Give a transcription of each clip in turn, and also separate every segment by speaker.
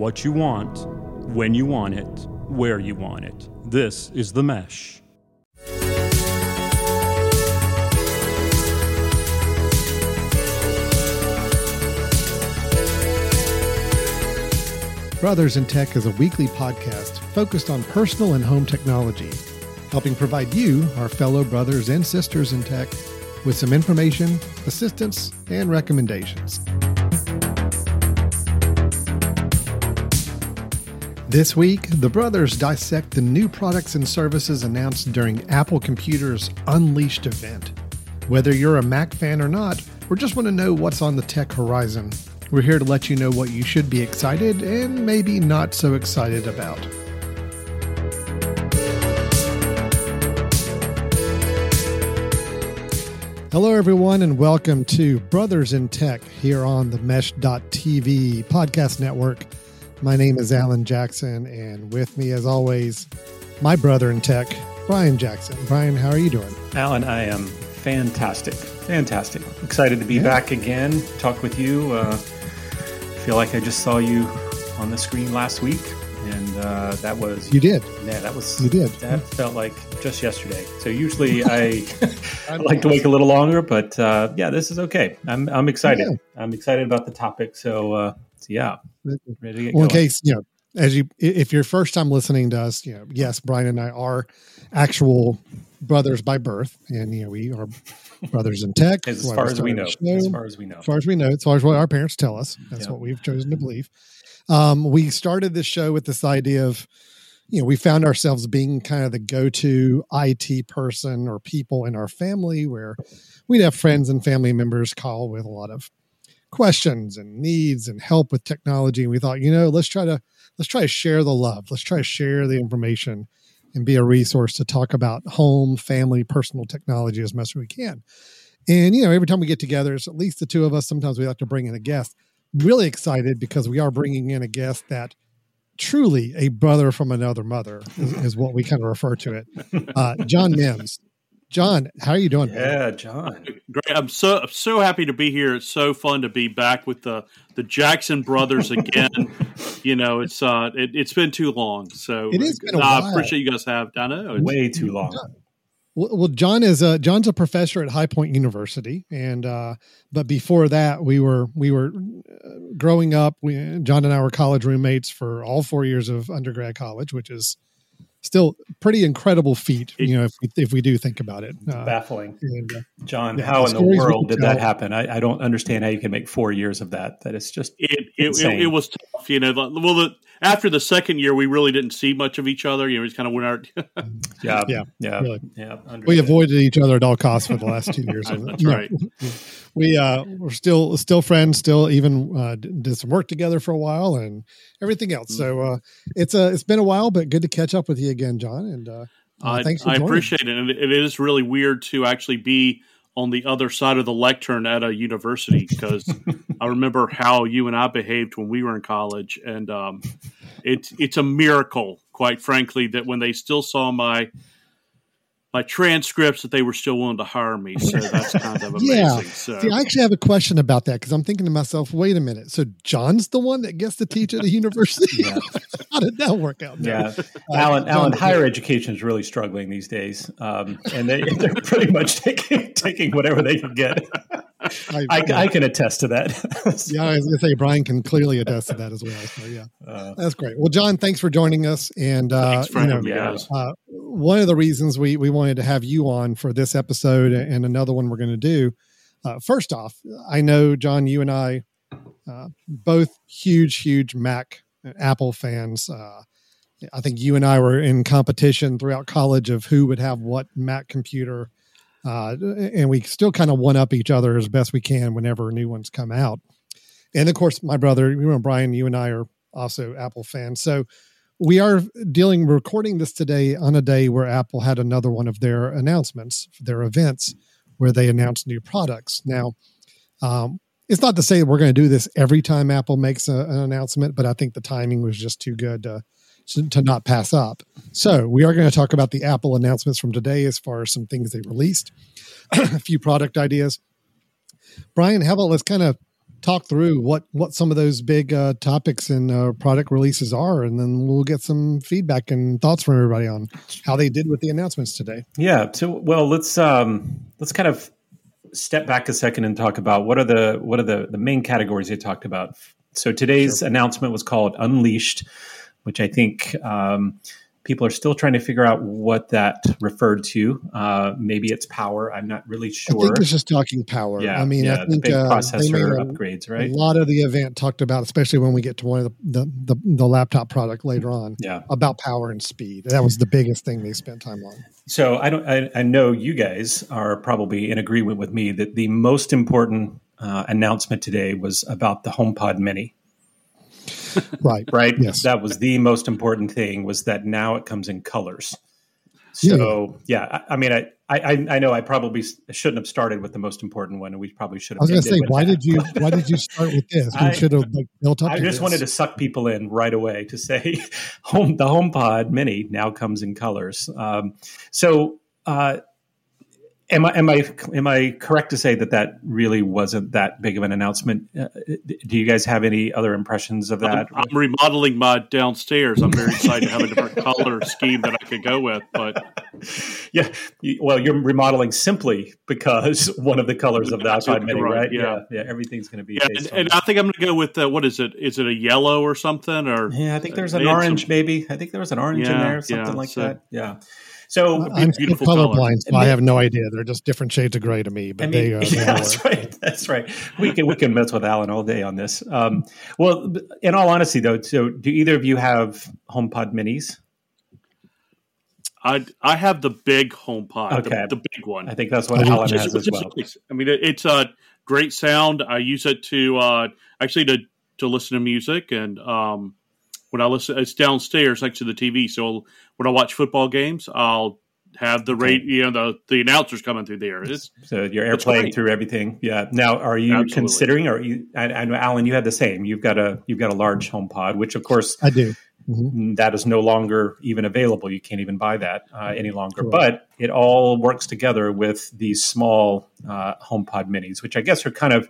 Speaker 1: what you want, when you want it, where you want it. This is The Mesh.
Speaker 2: Brothers in Tech is a weekly podcast focused on personal and home technology, helping provide you, our fellow brothers and sisters in tech, with some information, assistance, and recommendations. This week, the brothers dissect the new products and services announced during Apple Computer's Unleashed event. Whether you're a Mac fan or not, or just want to know what's on the tech horizon, we're here to let you know what you should be excited and maybe not so excited about. Hello, everyone, and welcome to Brothers in Tech here on the Mesh.tv podcast network. My name is Alan Jackson, and with me, as always, my brother in tech, Brian Jackson. Brian, how are you doing?
Speaker 3: Alan, I am fantastic. Fantastic. Excited to be yeah. back again, talk with you. Uh, feel like I just saw you on the screen last week, and uh, that was
Speaker 2: you did.
Speaker 3: Yeah, that was
Speaker 2: you did.
Speaker 3: That felt like just yesterday. So usually I, I like to wait a little longer, but uh, yeah, this is okay. I'm I'm excited. Yeah. I'm excited about the topic. So, uh, so yeah,
Speaker 2: ready to get well, in case you know as you if you're first time listening to us you know yes brian and i are actual brothers by birth and you know we are brothers in tech.
Speaker 3: As far as we know. As far as we know.
Speaker 2: As far as we know. As far as what our parents tell us. That's what we've chosen to believe. Um, we started this show with this idea of, you know, we found ourselves being kind of the go-to IT person or people in our family where we'd have friends and family members call with a lot of questions and needs and help with technology. And we thought, you know, let's try to let's try to share the love. Let's try to share the information and be a resource to talk about home, family, personal technology as much as we can. And, you know, every time we get together, it's at least the two of us. Sometimes we like to bring in a guest. Really excited because we are bringing in a guest that truly a brother from another mother is, is what we kind of refer to it. Uh, John Mims. John, how are you doing?
Speaker 3: Yeah, John.
Speaker 4: Great. I'm so I'm so happy to be here. It's so fun to be back with the the Jackson brothers again. you know, it's uh, it, has been too long. So
Speaker 2: it is. Been
Speaker 4: I appreciate you guys have. I know
Speaker 3: way too long.
Speaker 2: Well, John is a John's a professor at High Point University, and uh, but before that, we were we were uh, growing up. We, John and I were college roommates for all four years of undergrad college, which is still pretty incredible feat. You know, if we, if we do think about it,
Speaker 3: uh, baffling. And, uh, John, yeah, how in the world did that happen? I, I, don't understand how you can make four years of that. That is just
Speaker 4: it. It, it, it was tough. You know, well, the, after the second year, we really didn't see much of each other. You know, we just kind of went
Speaker 3: out. yeah, yeah, yeah, really. yeah.
Speaker 2: We avoided each other at all costs for the last two years.
Speaker 4: That's right.
Speaker 2: We uh, we're still still friends. Still even uh, did some work together for a while and everything else. So uh, it's a it's been a while, but good to catch up with you again, John. And uh, uh thanks. I
Speaker 4: appreciate it. And it is really weird to actually be on the other side of the lectern at a university because I remember how you and I behaved when we were in college, and um, it's it's a miracle, quite frankly, that when they still saw my my transcripts that they were still willing to hire me. So that's kind of amazing. yeah. So.
Speaker 2: See, I actually have a question about that because I'm thinking to myself, wait a minute. So John's the one that gets to teach at a university? Yeah. How did that work out?
Speaker 3: Yeah. Uh, Alan, Alan, higher education is really struggling these days. Um, and they, they're pretty much taking, taking whatever they can get. I, I, I, can attest to that.
Speaker 2: yeah, I was going to say Brian can clearly attest to that as well. So yeah, uh, that's great. Well, John, thanks for joining us. And uh,
Speaker 4: you know,
Speaker 2: uh, one of the reasons we we wanted to have you on for this episode and another one we're going to do. Uh, first off, I know John, you and I, uh, both huge, huge Mac Apple fans. Uh, I think you and I were in competition throughout college of who would have what Mac computer uh, and we still kind of one up each other as best we can whenever new ones come out. And of course, my brother, you know, Brian, you and I are also Apple fans. So we are dealing, recording this today on a day where Apple had another one of their announcements, their events, where they announced new products. Now, um, it's not to say we're going to do this every time Apple makes a, an announcement, but I think the timing was just too good to to not pass up. So we are going to talk about the Apple announcements from today as far as some things they released, a few product ideas. Brian, how about let's kind of talk through what what some of those big uh, topics and uh, product releases are, and then we'll get some feedback and thoughts from everybody on how they did with the announcements today.
Speaker 3: Yeah. So, well, let's um, let's kind of step back a second and talk about what are the what are the the main categories they talked about. So today's sure. announcement was called Unleashed, which I think. Um, people are still trying to figure out what that referred to. Uh, maybe it's power. I'm not really sure.
Speaker 2: I think it's just talking power.
Speaker 3: Yeah,
Speaker 2: I mean,
Speaker 3: yeah,
Speaker 2: I think
Speaker 3: the big
Speaker 2: uh,
Speaker 3: processor upgrades, right?
Speaker 2: A lot of the event talked about, especially when we get to one of the, the, the, the laptop product later on,
Speaker 3: yeah.
Speaker 2: about power and speed. That was the biggest thing they spent time on.
Speaker 3: So I don't. I, I know you guys are probably in agreement with me that the most important uh, announcement today was about the HomePod Mini.
Speaker 2: right.
Speaker 3: Right?
Speaker 2: Yes.
Speaker 3: That was the most important thing was that now it comes in colors. So yeah, yeah I, I, mean I, I i know i probably shouldn't have started with the most important one and we probably should have
Speaker 2: i was going to say why that. did you why did you start with this? We
Speaker 3: I,
Speaker 2: should have like built up
Speaker 3: i just
Speaker 2: this.
Speaker 3: wanted to suck people in right away to say home the homepod mini now comes in colors. Um, so uh, Am I am I am I correct to say that that really wasn't that big of an announcement? Uh, do you guys have any other impressions of that?
Speaker 4: I'm, I'm, remodeling my downstairs. I'm very excited to have a different color scheme that I could go with. But
Speaker 3: yeah, well, you're remodeling simply because one of the colors of the iPod Mini, right? right?
Speaker 4: Yeah.
Speaker 3: yeah, yeah, everything's going to be.
Speaker 4: Yeah, and, and I think I'm going to go with uh, what is it? Is it a yellow or something? Or
Speaker 3: yeah, I think there's an orange, some, maybe. I think there was an orange
Speaker 4: yeah,
Speaker 3: in there, something like
Speaker 4: so,
Speaker 3: that. Yeah. So
Speaker 2: I'm still colorblind, so I have no idea. They're just different shades of gray to me. But I mean, they, uh,
Speaker 3: yeah, that's right. That's right. We can we can mess with Alan all day on this. Um, well, in all honesty, though, so do either of you have HomePod Minis?
Speaker 4: I I have the big HomePod,
Speaker 3: okay.
Speaker 4: the, the big one.
Speaker 3: I think that's what Alan just, has as well.
Speaker 4: I mean, it's a great sound. I use it to uh, actually to to listen to music and um, when I listen, it's downstairs next to the TV. So when I watch football games, I'll have the rate, you know, the the announcers coming through there. It's,
Speaker 3: so you're airplaying through everything. Yeah. Now, are you Absolutely. considering? Or you? I, I, know, Alan, you had the same. You've got a you've got a large home pod, which of course
Speaker 2: I do.
Speaker 3: Mm-hmm. That is no longer even available. You can't even buy that uh, any longer. But it all works together with these small uh, HomePod minis, which I guess are kind of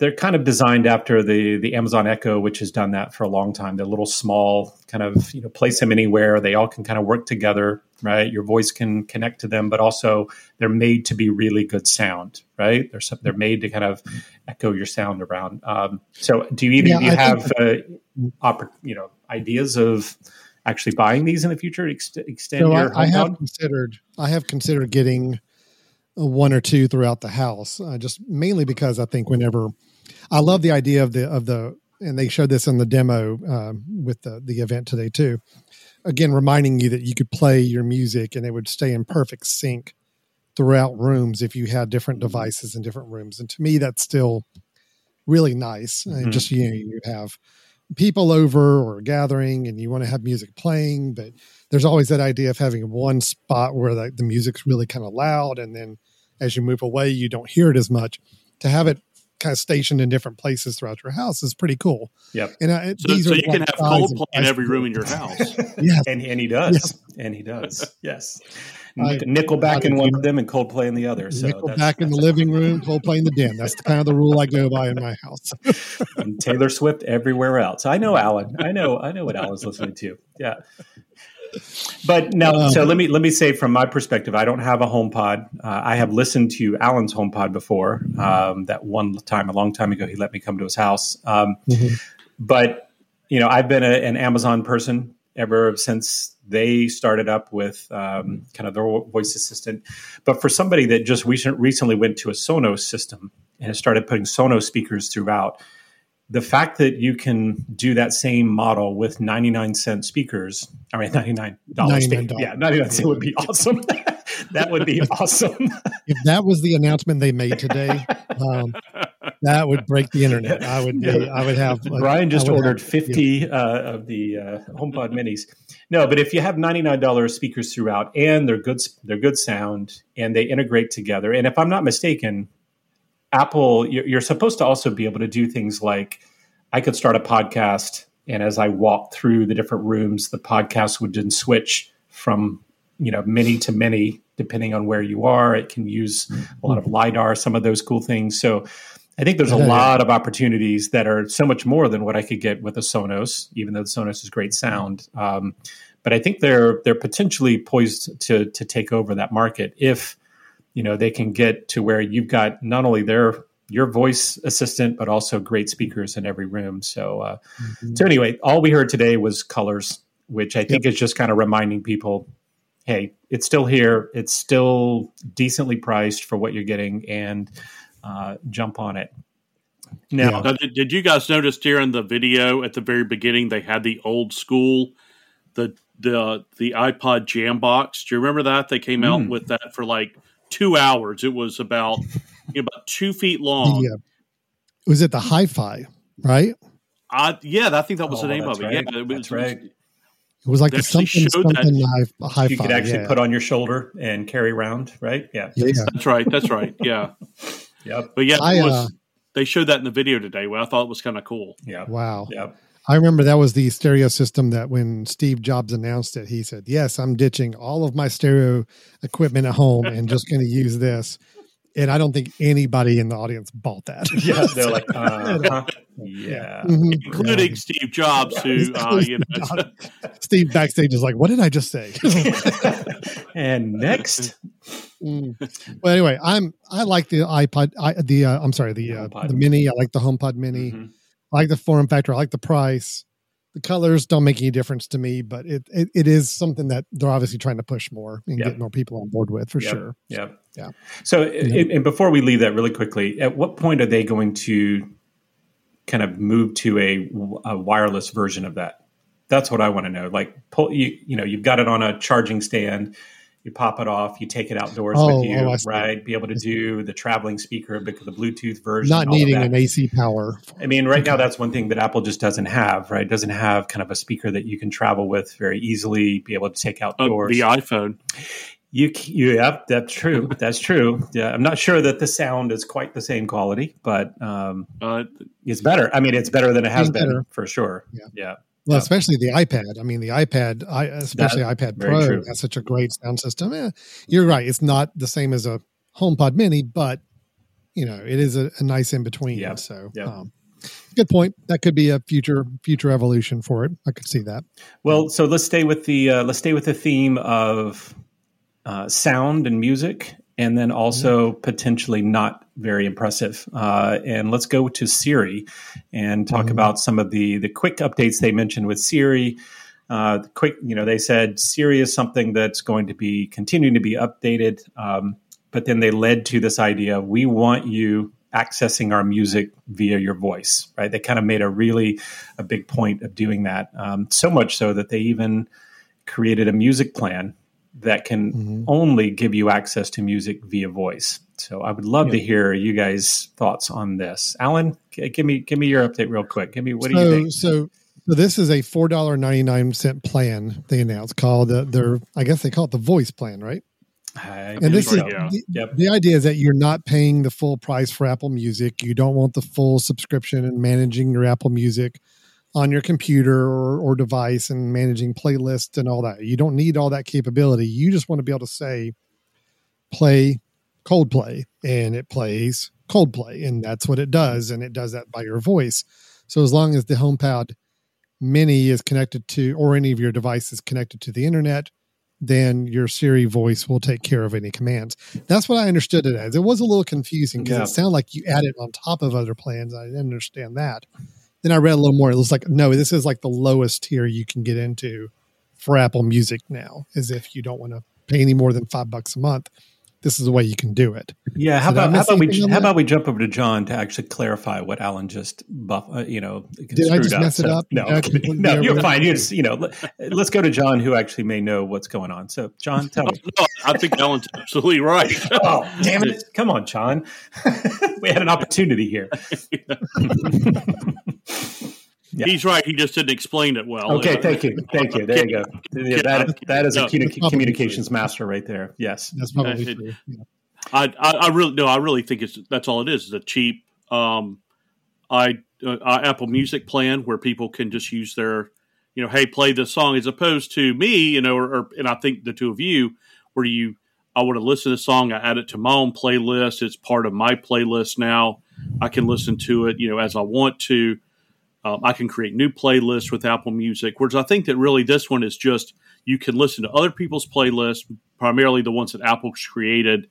Speaker 3: they're kind of designed after the the Amazon Echo, which has done that for a long time. They're little small, kind of you know, place them anywhere. They all can kind of work together, right? Your voice can connect to them, but also they're made to be really good sound, right? They're they're made to kind of echo your sound around. Um, so, do you even yeah, you have uh, oppor- you know ideas of actually buying these in the future? Ex- extend so your
Speaker 2: I, I have considered I have considered getting one or two throughout the house, uh, just mainly because I think whenever I love the idea of the of the and they showed this in the demo um, with the the event today too. Again, reminding you that you could play your music and it would stay in perfect sync throughout rooms if you had different devices in different rooms. And to me, that's still really nice. Mm-hmm. And just you know, you have people over or gathering and you want to have music playing, but there's always that idea of having one spot where the, the music's really kind of loud and then as you move away you don't hear it as much. To have it kind of stationed in different places throughout your house is pretty cool.
Speaker 3: Yep.
Speaker 2: And uh,
Speaker 4: so, so you can have Coldplay in every room in your house.
Speaker 2: yes.
Speaker 3: And, and he does. Yes. And he does. Yes. Nickelback in one of them and Coldplay in the other. So
Speaker 2: Nickelback in the living room, Coldplay in the den. That's the kind of the rule I go by in my house.
Speaker 3: and Taylor Swift everywhere else. I know Alan. I know. I know what Alan's listening to. Yeah. But now, um, so let me let me say from my perspective, I don't have a HomePod. Uh, I have listened to Alan's HomePod before. Um, that one time, a long time ago, he let me come to his house. Um, mm-hmm. But you know, I've been a, an Amazon person ever since they started up with um, kind of their voice assistant. But for somebody that just recent, recently went to a Sonos system and has started putting Sonos speakers throughout, the fact that you can do that same model with 99 cent speakers, I mean, $99, $99. yeah, 99 cent would be awesome. that would be awesome.
Speaker 2: if that was the announcement they made today, um, that would break the internet. I would, be, I would have.
Speaker 3: Like, Brian just ordered have, 50 yeah. uh, of the uh, HomePod minis. No, but if you have $99 speakers throughout and they're good, they're good sound and they integrate together. And if I'm not mistaken, Apple, you're supposed to also be able to do things like I could start a podcast, and as I walk through the different rooms, the podcast would then switch from you know mini to mini depending on where you are. It can use a lot of lidar, some of those cool things. So I think there's a lot of opportunities that are so much more than what I could get with a Sonos, even though the Sonos is great sound. Um, but I think they're they're potentially poised to to take over that market if you know they can get to where you've got not only their your voice assistant but also great speakers in every room. So uh, so anyway, all we heard today was colors, which I think is just kind of reminding people, hey, it's still here. It's still decently priced for what you're getting, and uh, jump on it. Now,
Speaker 4: Now, did, did you guys notice during the video at the very beginning they had the old school, the the the iPod Jam box? Do you remember that they came out
Speaker 3: Mm.
Speaker 4: with that for like two hours? It was about you know, about two feet long.
Speaker 2: The, uh, was it the hi-fi? Right.
Speaker 4: I, yeah, I think that was
Speaker 3: Oh,
Speaker 4: the name
Speaker 3: that's
Speaker 4: of it.
Speaker 3: right.
Speaker 4: Yeah, it was,
Speaker 3: That's right.
Speaker 2: It was like the something something hi- hi-fi.
Speaker 3: you could actually
Speaker 2: yeah.
Speaker 3: put on your shoulder and carry around, right? Yeah.
Speaker 2: Yeah.
Speaker 4: That's right. That's right. Yeah,
Speaker 3: Yep.
Speaker 4: but yeah,
Speaker 2: I,
Speaker 4: was,
Speaker 2: uh,
Speaker 4: they showed that in the video today. Well, I thought it was kind of cool.
Speaker 3: Yeah.
Speaker 2: Wow.
Speaker 3: Yep.
Speaker 2: I remember that was the stereo system that when Steve Jobs announced it, he said, Yes, I'm ditching all of my stereo equipment at home and just going to use this. And I don't think anybody in the audience bought that.
Speaker 3: Yeah. They're like, uh, yeah.
Speaker 2: Mhm.
Speaker 4: including Steve Jobs, who uh, you know,
Speaker 2: Steve backstage is like, What did I just say?
Speaker 3: and next,
Speaker 2: Mm. Well, anyway, I'm I like the iPod. I, the uh, I'm sorry, the uh, the Mini. I like the HomePod Mini.
Speaker 3: Mhm.
Speaker 2: I like the form factor. I like the price. The colors don't make any difference to me, but it it, it is something that they're obviously trying to push more and
Speaker 3: Yep.
Speaker 2: get more people on board with for
Speaker 3: Yep.
Speaker 2: sure.
Speaker 3: Yep.
Speaker 2: Yeah.
Speaker 3: So, and, and before we leave that really quickly, at what point are they going to kind of move to a, a wireless version of that? That's what I want to know. Like, pull you, you know, you've got it on a charging stand. You pop it off. You take it outdoors
Speaker 2: Oh,
Speaker 3: with you,
Speaker 2: oh,
Speaker 3: right? Be able to do the traveling speaker because the Bluetooth version.
Speaker 2: Not needing an AC power.
Speaker 3: I mean, right now that's one thing that Apple just doesn't have, right? Doesn't have kind of a speaker that you can travel with very easily, be able to take
Speaker 4: uh,
Speaker 3: outdoors.
Speaker 4: the iPhone.
Speaker 3: You, c- you, yep, that's true. That's true. Yeah, I'm not sure that the sound is quite the same quality, but um,
Speaker 4: Uh,
Speaker 3: it's better. I mean, it's better than it has
Speaker 2: It's
Speaker 3: been
Speaker 2: better.
Speaker 3: for sure.
Speaker 2: Yeah.
Speaker 3: yeah,
Speaker 2: Well,
Speaker 3: Yeah.
Speaker 2: especially the iPad. I mean, the iPad, I, especially iPad Pro,
Speaker 3: true.
Speaker 2: has such a great sound system. Eh, you're right; it's not the same as a HomePod Mini, but you know, it is a, a nice in between.
Speaker 3: Yeah.
Speaker 2: So,
Speaker 3: Yeah.
Speaker 2: um, good point. That could be a future future evolution for it. I could see that.
Speaker 3: Well, so let's stay with the uh, let's stay with the theme of uh, sound and music, and then also potentially not very impressive. Uh, and let's go to Siri and talk
Speaker 2: Mhm.
Speaker 3: about some of the the quick updates they mentioned with Siri. Uh, quick, you know, they said Siri is something that's going to be continuing to be updated, um, but then they led to this idea: of we want you accessing our music via your voice, right? They kind of made a really a big point of doing that. Um, so much so that they even created a music plan that can
Speaker 2: Mhm.
Speaker 3: only give you access to music via voice. So I would love to hear you guys' thoughts on this. Alan, give me give me your update real quick. Give me what do you
Speaker 2: so,
Speaker 3: think?
Speaker 2: so, so this is a four dollar ninety nine cent plan they announced called uh, their. I guess they call it the Voice plan, right?
Speaker 3: I
Speaker 2: And this is.
Speaker 4: Yeah.
Speaker 2: the,
Speaker 3: Yep.
Speaker 2: the idea is that you're not paying the full price for Apple Music. You don't want the full subscription and managing your Apple Music on your computer or, or device and managing playlists and all that. You don't need all that capability. You just want to be able to say, play Coldplay, and it plays Coldplay, and that's what it does, and it does that by your voice. So as long as the HomePod Mini is connected to, or any of your devices connected to the internet, then your Siri voice will take care of any commands. That's what I understood it as. It was a little confusing because
Speaker 3: Yeah.
Speaker 2: it sounded like you add it on top of other plans. I didn't understand that. Then I read a little more. It was like, no, this is like the lowest tier you can get into for Apple Music now, as if you don't want to pay any more than five bucks a month. This is the way you can do it.
Speaker 3: Yeah, how
Speaker 2: Did I
Speaker 3: about how about we how
Speaker 2: that?
Speaker 3: about we jump over to John to actually clarify what Alan just buff uh, you know
Speaker 2: Did I
Speaker 3: screwed
Speaker 2: just mess it up?
Speaker 3: No,
Speaker 2: Did I
Speaker 3: no, you're fine. You just you know let, let's go to John who actually may know what's going on. So John, tell me.
Speaker 4: no, I think Alan's absolutely right.
Speaker 3: oh damn it! Come on, John. we had an opportunity here. Yeah.
Speaker 4: He's right. He just didn't explain it well.
Speaker 3: Okay,
Speaker 4: Uh,
Speaker 3: thank you, thank you. There you go. Yeah, that that is a
Speaker 4: No.
Speaker 3: communi- communications master right there. Yes.
Speaker 2: That's probably
Speaker 4: it-
Speaker 2: true. Yeah.
Speaker 4: I, I, I really no, I really think it's that's all it is. It's a cheap um, I uh, uh, Apple Music plan where people can just use their, you know, hey, play this song, as opposed to me, you know, or, or and I think the two of you, where you I want to listen to a song, I add it to my own playlist. It's part of my playlist now. I can listen to it, you know, as I want to. Um, I can create new playlists with Apple Music. Whereas I think that really this one is just you can listen to other people's playlists, primarily the ones that Apple's created,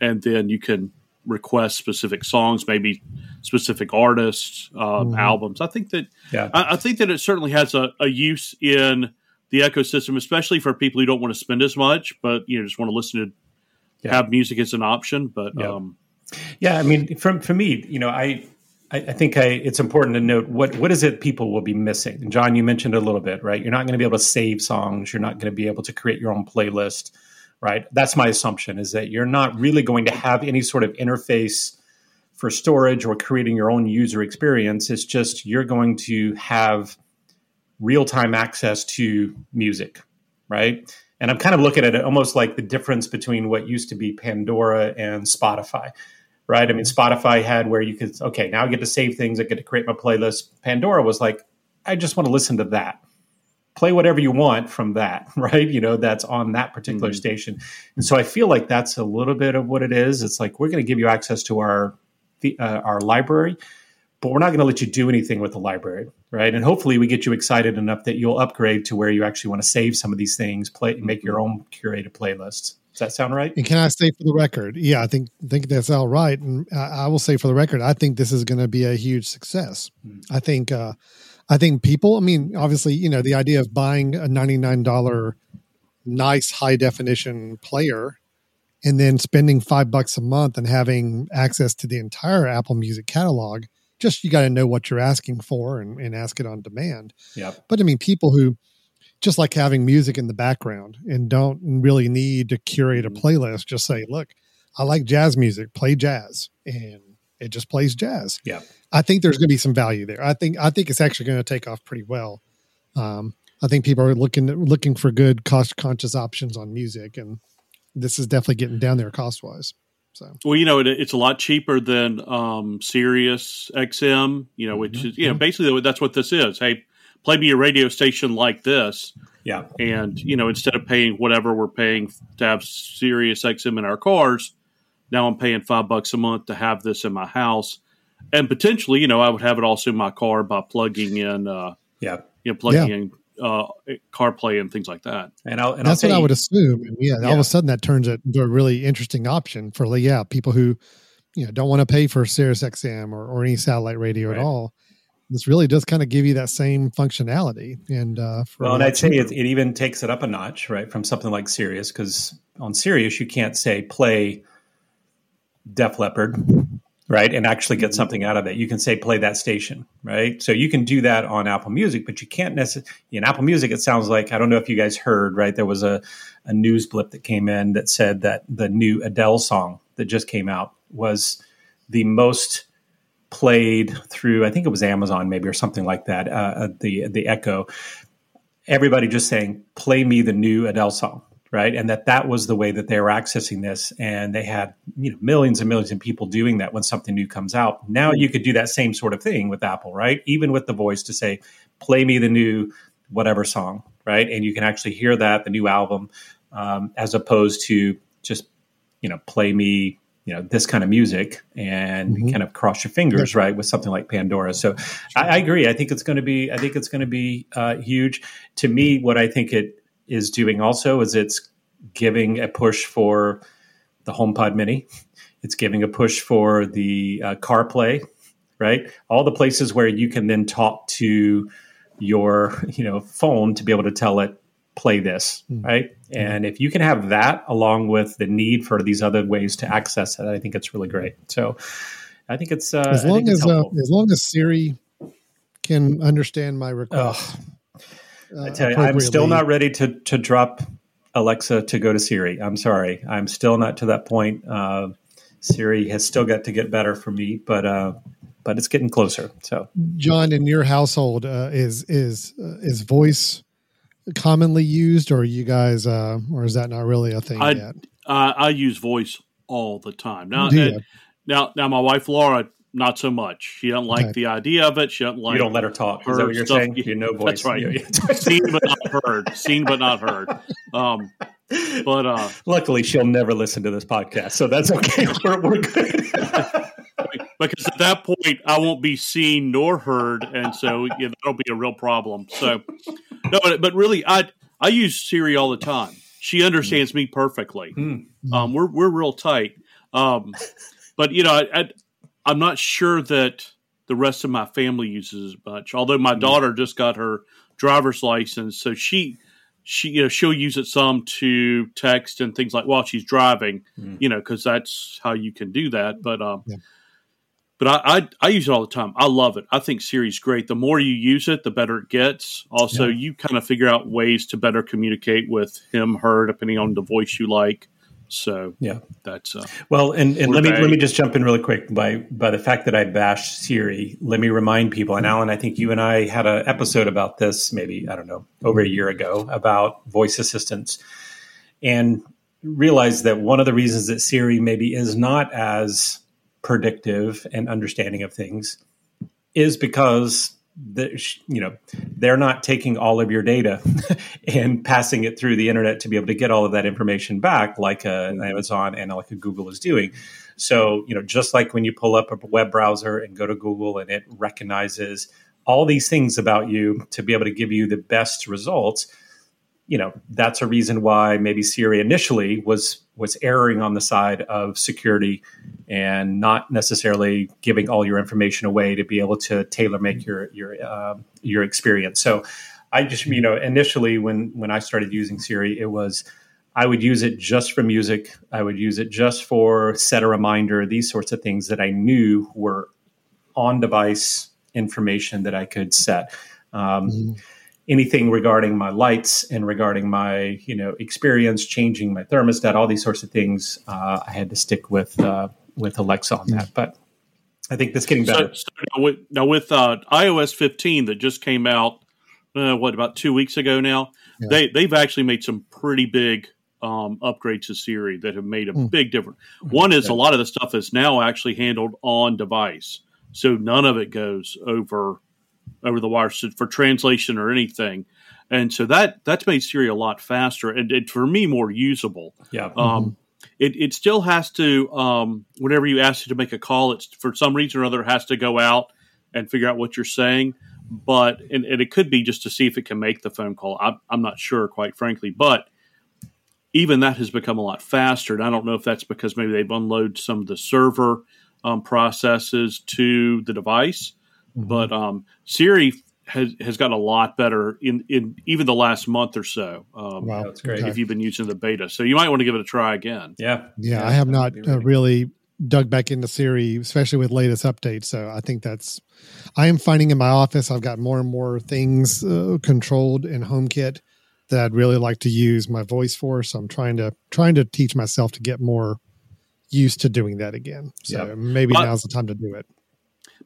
Speaker 4: and then you can request specific songs, maybe specific artists, uh, mm-hmm. albums. I think that yeah. I, I, think that it certainly has a, a, use in the ecosystem, especially for people who don't want to spend as much, but you know just want to listen to yeah. have music as an option. But
Speaker 3: yeah. Um, yeah, I mean, from for me, you know, I I, I think I, it's important to note what what is it people will be missing. And John, you mentioned a little bit, right? You're not going to be able to save songs. You're not going to be able to create your own playlist right? That's my assumption is that you're not really going to have any sort of interface for storage or creating your own user experience. It's just you're going to have real time access to music, right? And I'm kind of looking at it almost like the difference between what used to be Pandora and Spotify, right? I mean, Spotify had where you could, okay, now I get to save things, I get to create my playlist. Pandora was like, I just want to listen to that play whatever you want from that, right? You know, that's on that particular mm-hmm. station. And so I feel like that's a little bit of what it is. It's like we're going to give you access to our uh, our library, but we're not going to let you do anything with the library, right? And hopefully we get you excited enough that you'll upgrade to where you actually want to save some of these things, play make your mm-hmm. own curated playlists. Does that sound right?
Speaker 2: And can I say for the record? Yeah, I think think that's all right. And I, I will say for the record, I think this is going to be a huge success. Mm. I think uh, I think people, I mean, obviously, you know, the idea of buying a $99 nice high definition player and then spending five bucks a month and having access to the entire Apple Music catalog, just you got to know what you're asking for and, and ask it on demand.
Speaker 3: Yeah.
Speaker 2: But I mean, people who just like having music in the background and don't really need to curate a mm-hmm. playlist, just say, look, I like jazz music, play jazz. And it just plays jazz.
Speaker 3: Yeah.
Speaker 2: I think there's going to be some value there. I think I think it's actually going to take off pretty well. Um, I think people are looking looking for good cost conscious options on music, and this is definitely getting down there cost wise. So,
Speaker 4: well, you know, it, it's a lot cheaper than um, Sirius XM. You know, which mm-hmm. is you know mm-hmm. basically that's what this is. Hey, play me a radio station like this.
Speaker 3: Yeah,
Speaker 4: and you know, instead of paying whatever we're paying to have Sirius XM in our cars, now I'm paying five bucks a month to have this in my house, and potentially, you know, I would have it also in my car by plugging in, uh,
Speaker 3: yeah,
Speaker 4: you know, plugging yeah. in uh, CarPlay and things like that.
Speaker 2: And, I'll, and that's I'll what I would assume. And yeah, yeah, all of a sudden that turns it into a really interesting option for yeah people who you know don't want to pay for Sirius XM or, or any satellite radio right. at all. This really does kind of give you that same functionality. And uh,
Speaker 3: well, and I'd say it, it, even takes it up a notch, right, from something like Sirius, because on Sirius you can't say play Def Leppard, right, and actually get something out of it. You can say play that station, right? So you can do that on Apple Music, but you can't necessarily in Apple Music. It sounds like I don't know if you guys heard, right? There was a a news blip that came in that said that the new Adele song that just came out was the most played through. I think it was Amazon, maybe or something like that. Uh, uh the the Echo. Everybody just saying, "Play me the new Adele song." right? And that that was the way that they were accessing this, and they had you know millions and millions of people doing that when something new comes out. Now you could do that same sort of thing with Apple, right? Even with the voice to say, "Play me the new whatever song," right? And you can actually hear that the new album, um, as opposed to just you know play me you know this kind of music and mm-hmm. kind of cross your fingers right with something like pandora so I, I, agree i think it's going to be i think it's going to be uh, huge to me what i think it is doing also is it's giving a push for the HomePod Mini. It's giving a push for the uh, CarPlay, right? All the places where you can then talk to your you know phone to be able to tell it play this, mm-hmm. right? And if you can have that along with the need for these other ways to access it, I think it's really great. So I think it's uh,
Speaker 2: as long as uh, as long as Siri can understand my request.
Speaker 3: I tell you, I'm still not ready to to drop Alexa to go to Siri. I'm sorry, I'm still not to that point. Uh, Siri has still got to get better for me, but uh, but it's getting closer. So,
Speaker 2: John, in your household, uh, is is uh, is voice commonly used, or you guys, uh, or is that not really a thing
Speaker 4: I,
Speaker 2: yet?
Speaker 4: I use voice all the time now. now, now, my wife Laura not so much. She doesn't like okay. the idea of it. She doesn't like.
Speaker 3: You don't let her talk. Is that what you're stuff. saying? You know, voice.
Speaker 4: That's right. Seen but not heard. Seen but not heard. Um, But uh,
Speaker 3: luckily, she'll never listen to this podcast, so that's okay. we're, we're good.
Speaker 4: because at that point, I won't be seen nor heard, and so yeah, that'll be a real problem. So, no, but, really, I I use Siri all the time. She understands mm. me perfectly. Mm. Um, we're we're real tight. Um, but you know, I, I, I'm not sure that the rest of my family uses as much. Although my mm. daughter just got her driver's license, so she she you know she'll use it some to text and things like while she's driving, mm. you know, because that's how you can do that. But um, yeah. But I, I, I use it all the time. I love it. I think Siri's great. The more you use it, the better it gets. Also, yeah. you kind of figure out ways to better communicate with him, her, depending on the voice you like. So
Speaker 3: yeah,
Speaker 4: that's uh,
Speaker 3: well. And, and let me let me just jump in really quick by by the fact that I bashed Siri. Let me remind people. And Alan, I think you and I had an episode about this. Maybe I don't know over a year ago about voice assistants, and realized that one of the reasons that Siri maybe is not as predictive and understanding of things is because the, you know they're not taking all of your data and passing it through the internet to be able to get all of that information back like an amazon and like a google is doing. So you know just like when you pull up a web browser and go to google and it recognizes all these things about you to be able to give you the best results you know that's a reason why maybe Siri initially was was erring on the side of security and not necessarily giving all your information away to be able to tailor make your your uh, your experience. So I just you know initially when when I started using Siri, it was I would use it just for music. I would use it just for set a reminder, these sorts of things that I knew were on device information that I could set. Um, mm-hmm anything regarding my lights and regarding my you know experience changing my thermostat all these sorts of things uh, i had to stick with uh, with alexa on that but i think that's getting better
Speaker 4: so, so now with, now with uh, ios 15 that just came out uh, what about two weeks ago now yeah. they they've actually made some pretty big um, upgrades to Siri that have made a mm. big difference. One is a lot of the stuff is now actually handled on device, so none of it goes over over the wire for translation or anything. And so that that's made Siri a lot faster and, and for me more usable.
Speaker 3: Yeah.
Speaker 4: Um, mm-hmm. it, it still has to um, whenever you ask it to make a call, it's for some reason or other it has to go out and figure out what you're saying. But and, and it could be just to see if it can make the phone call. I, I'm not sure, quite frankly. But even that has become a lot faster. And I don't know if that's because maybe they've unloaded some of the server um, processes to the device. But um, Siri has has gotten a lot better in in even the last month or so.
Speaker 3: Um, wow, that's great.
Speaker 4: If you've been using the beta, so you might want to give it a try again.
Speaker 3: Yeah,
Speaker 2: yeah. yeah I have not uh, really dug back into Siri, especially with latest updates. So I think that's. I am finding in my office, I've got more and more things uh, controlled in HomeKit that I'd really like to use my voice for. So I'm trying to trying to teach myself to get more used to doing that again. So yep. maybe but, now's the time to do it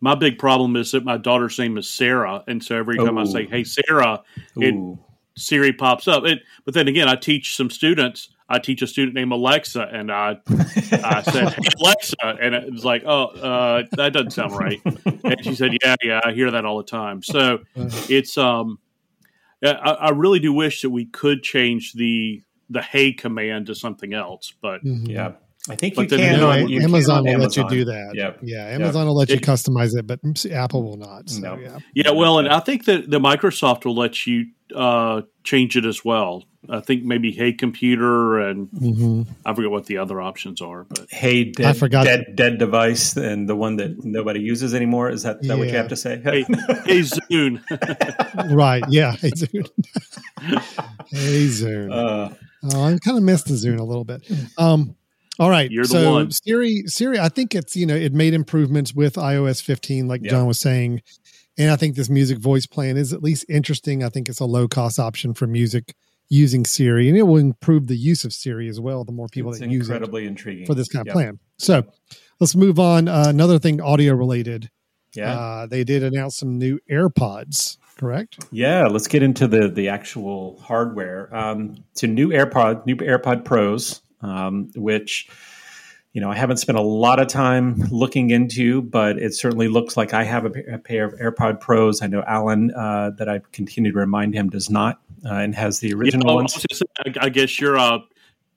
Speaker 4: my big problem is that my daughter's name is Sarah, and so every time Ooh. I say "Hey Sarah," it Siri pops up. It, but then again, I teach some students. I teach a student named Alexa, and I I said hey, Alexa, and it was like, oh, uh, that doesn't sound right. And she said, Yeah, yeah, I hear that all the time. So it's um, I, I really do wish that we could change the the Hey command to something else, but
Speaker 3: mm-hmm. yeah.
Speaker 2: I think you can. You know, on, you Amazon can will Amazon. let you do that. Yep. Yeah, Amazon yep. will let you customize it, but Apple will not. So, no.
Speaker 4: Yeah. Yeah. Well, and I think that the Microsoft will let you uh, change it as well. I think maybe Hey Computer and mm-hmm. I forget what the other options are. But
Speaker 3: Hey, dead, I forgot dead, dead device and the one that nobody uses anymore. Is that, that yeah. what you have to say?
Speaker 4: Hey, hey Zune.
Speaker 2: right. Yeah. Hey Zune. hey Zune. Uh, oh, I kind of missed the Zune a little bit. Um, all right.
Speaker 4: You're
Speaker 2: so
Speaker 4: one.
Speaker 2: Siri, Siri, I think it's, you know, it made improvements with iOS 15, like yeah. John was saying. And I think this music voice plan is at least interesting. I think it's a low cost option for music using Siri, and it will improve the use of Siri as well. The more people it's that use it,
Speaker 3: incredibly intriguing
Speaker 2: for this kind of yep. plan. So let's move on. Uh, another thing, audio related.
Speaker 3: Yeah, uh,
Speaker 2: they did announce some new AirPods. Correct.
Speaker 3: Yeah, let's get into the the actual hardware. Um, to new AirPod, new AirPod Pros um, which you know I haven't spent a lot of time looking into, but it certainly looks like I have a, a pair of AirPod Pros. I know Alan uh, that I continue to remind him does not, uh, and has the original ones.
Speaker 4: I guess you're uh,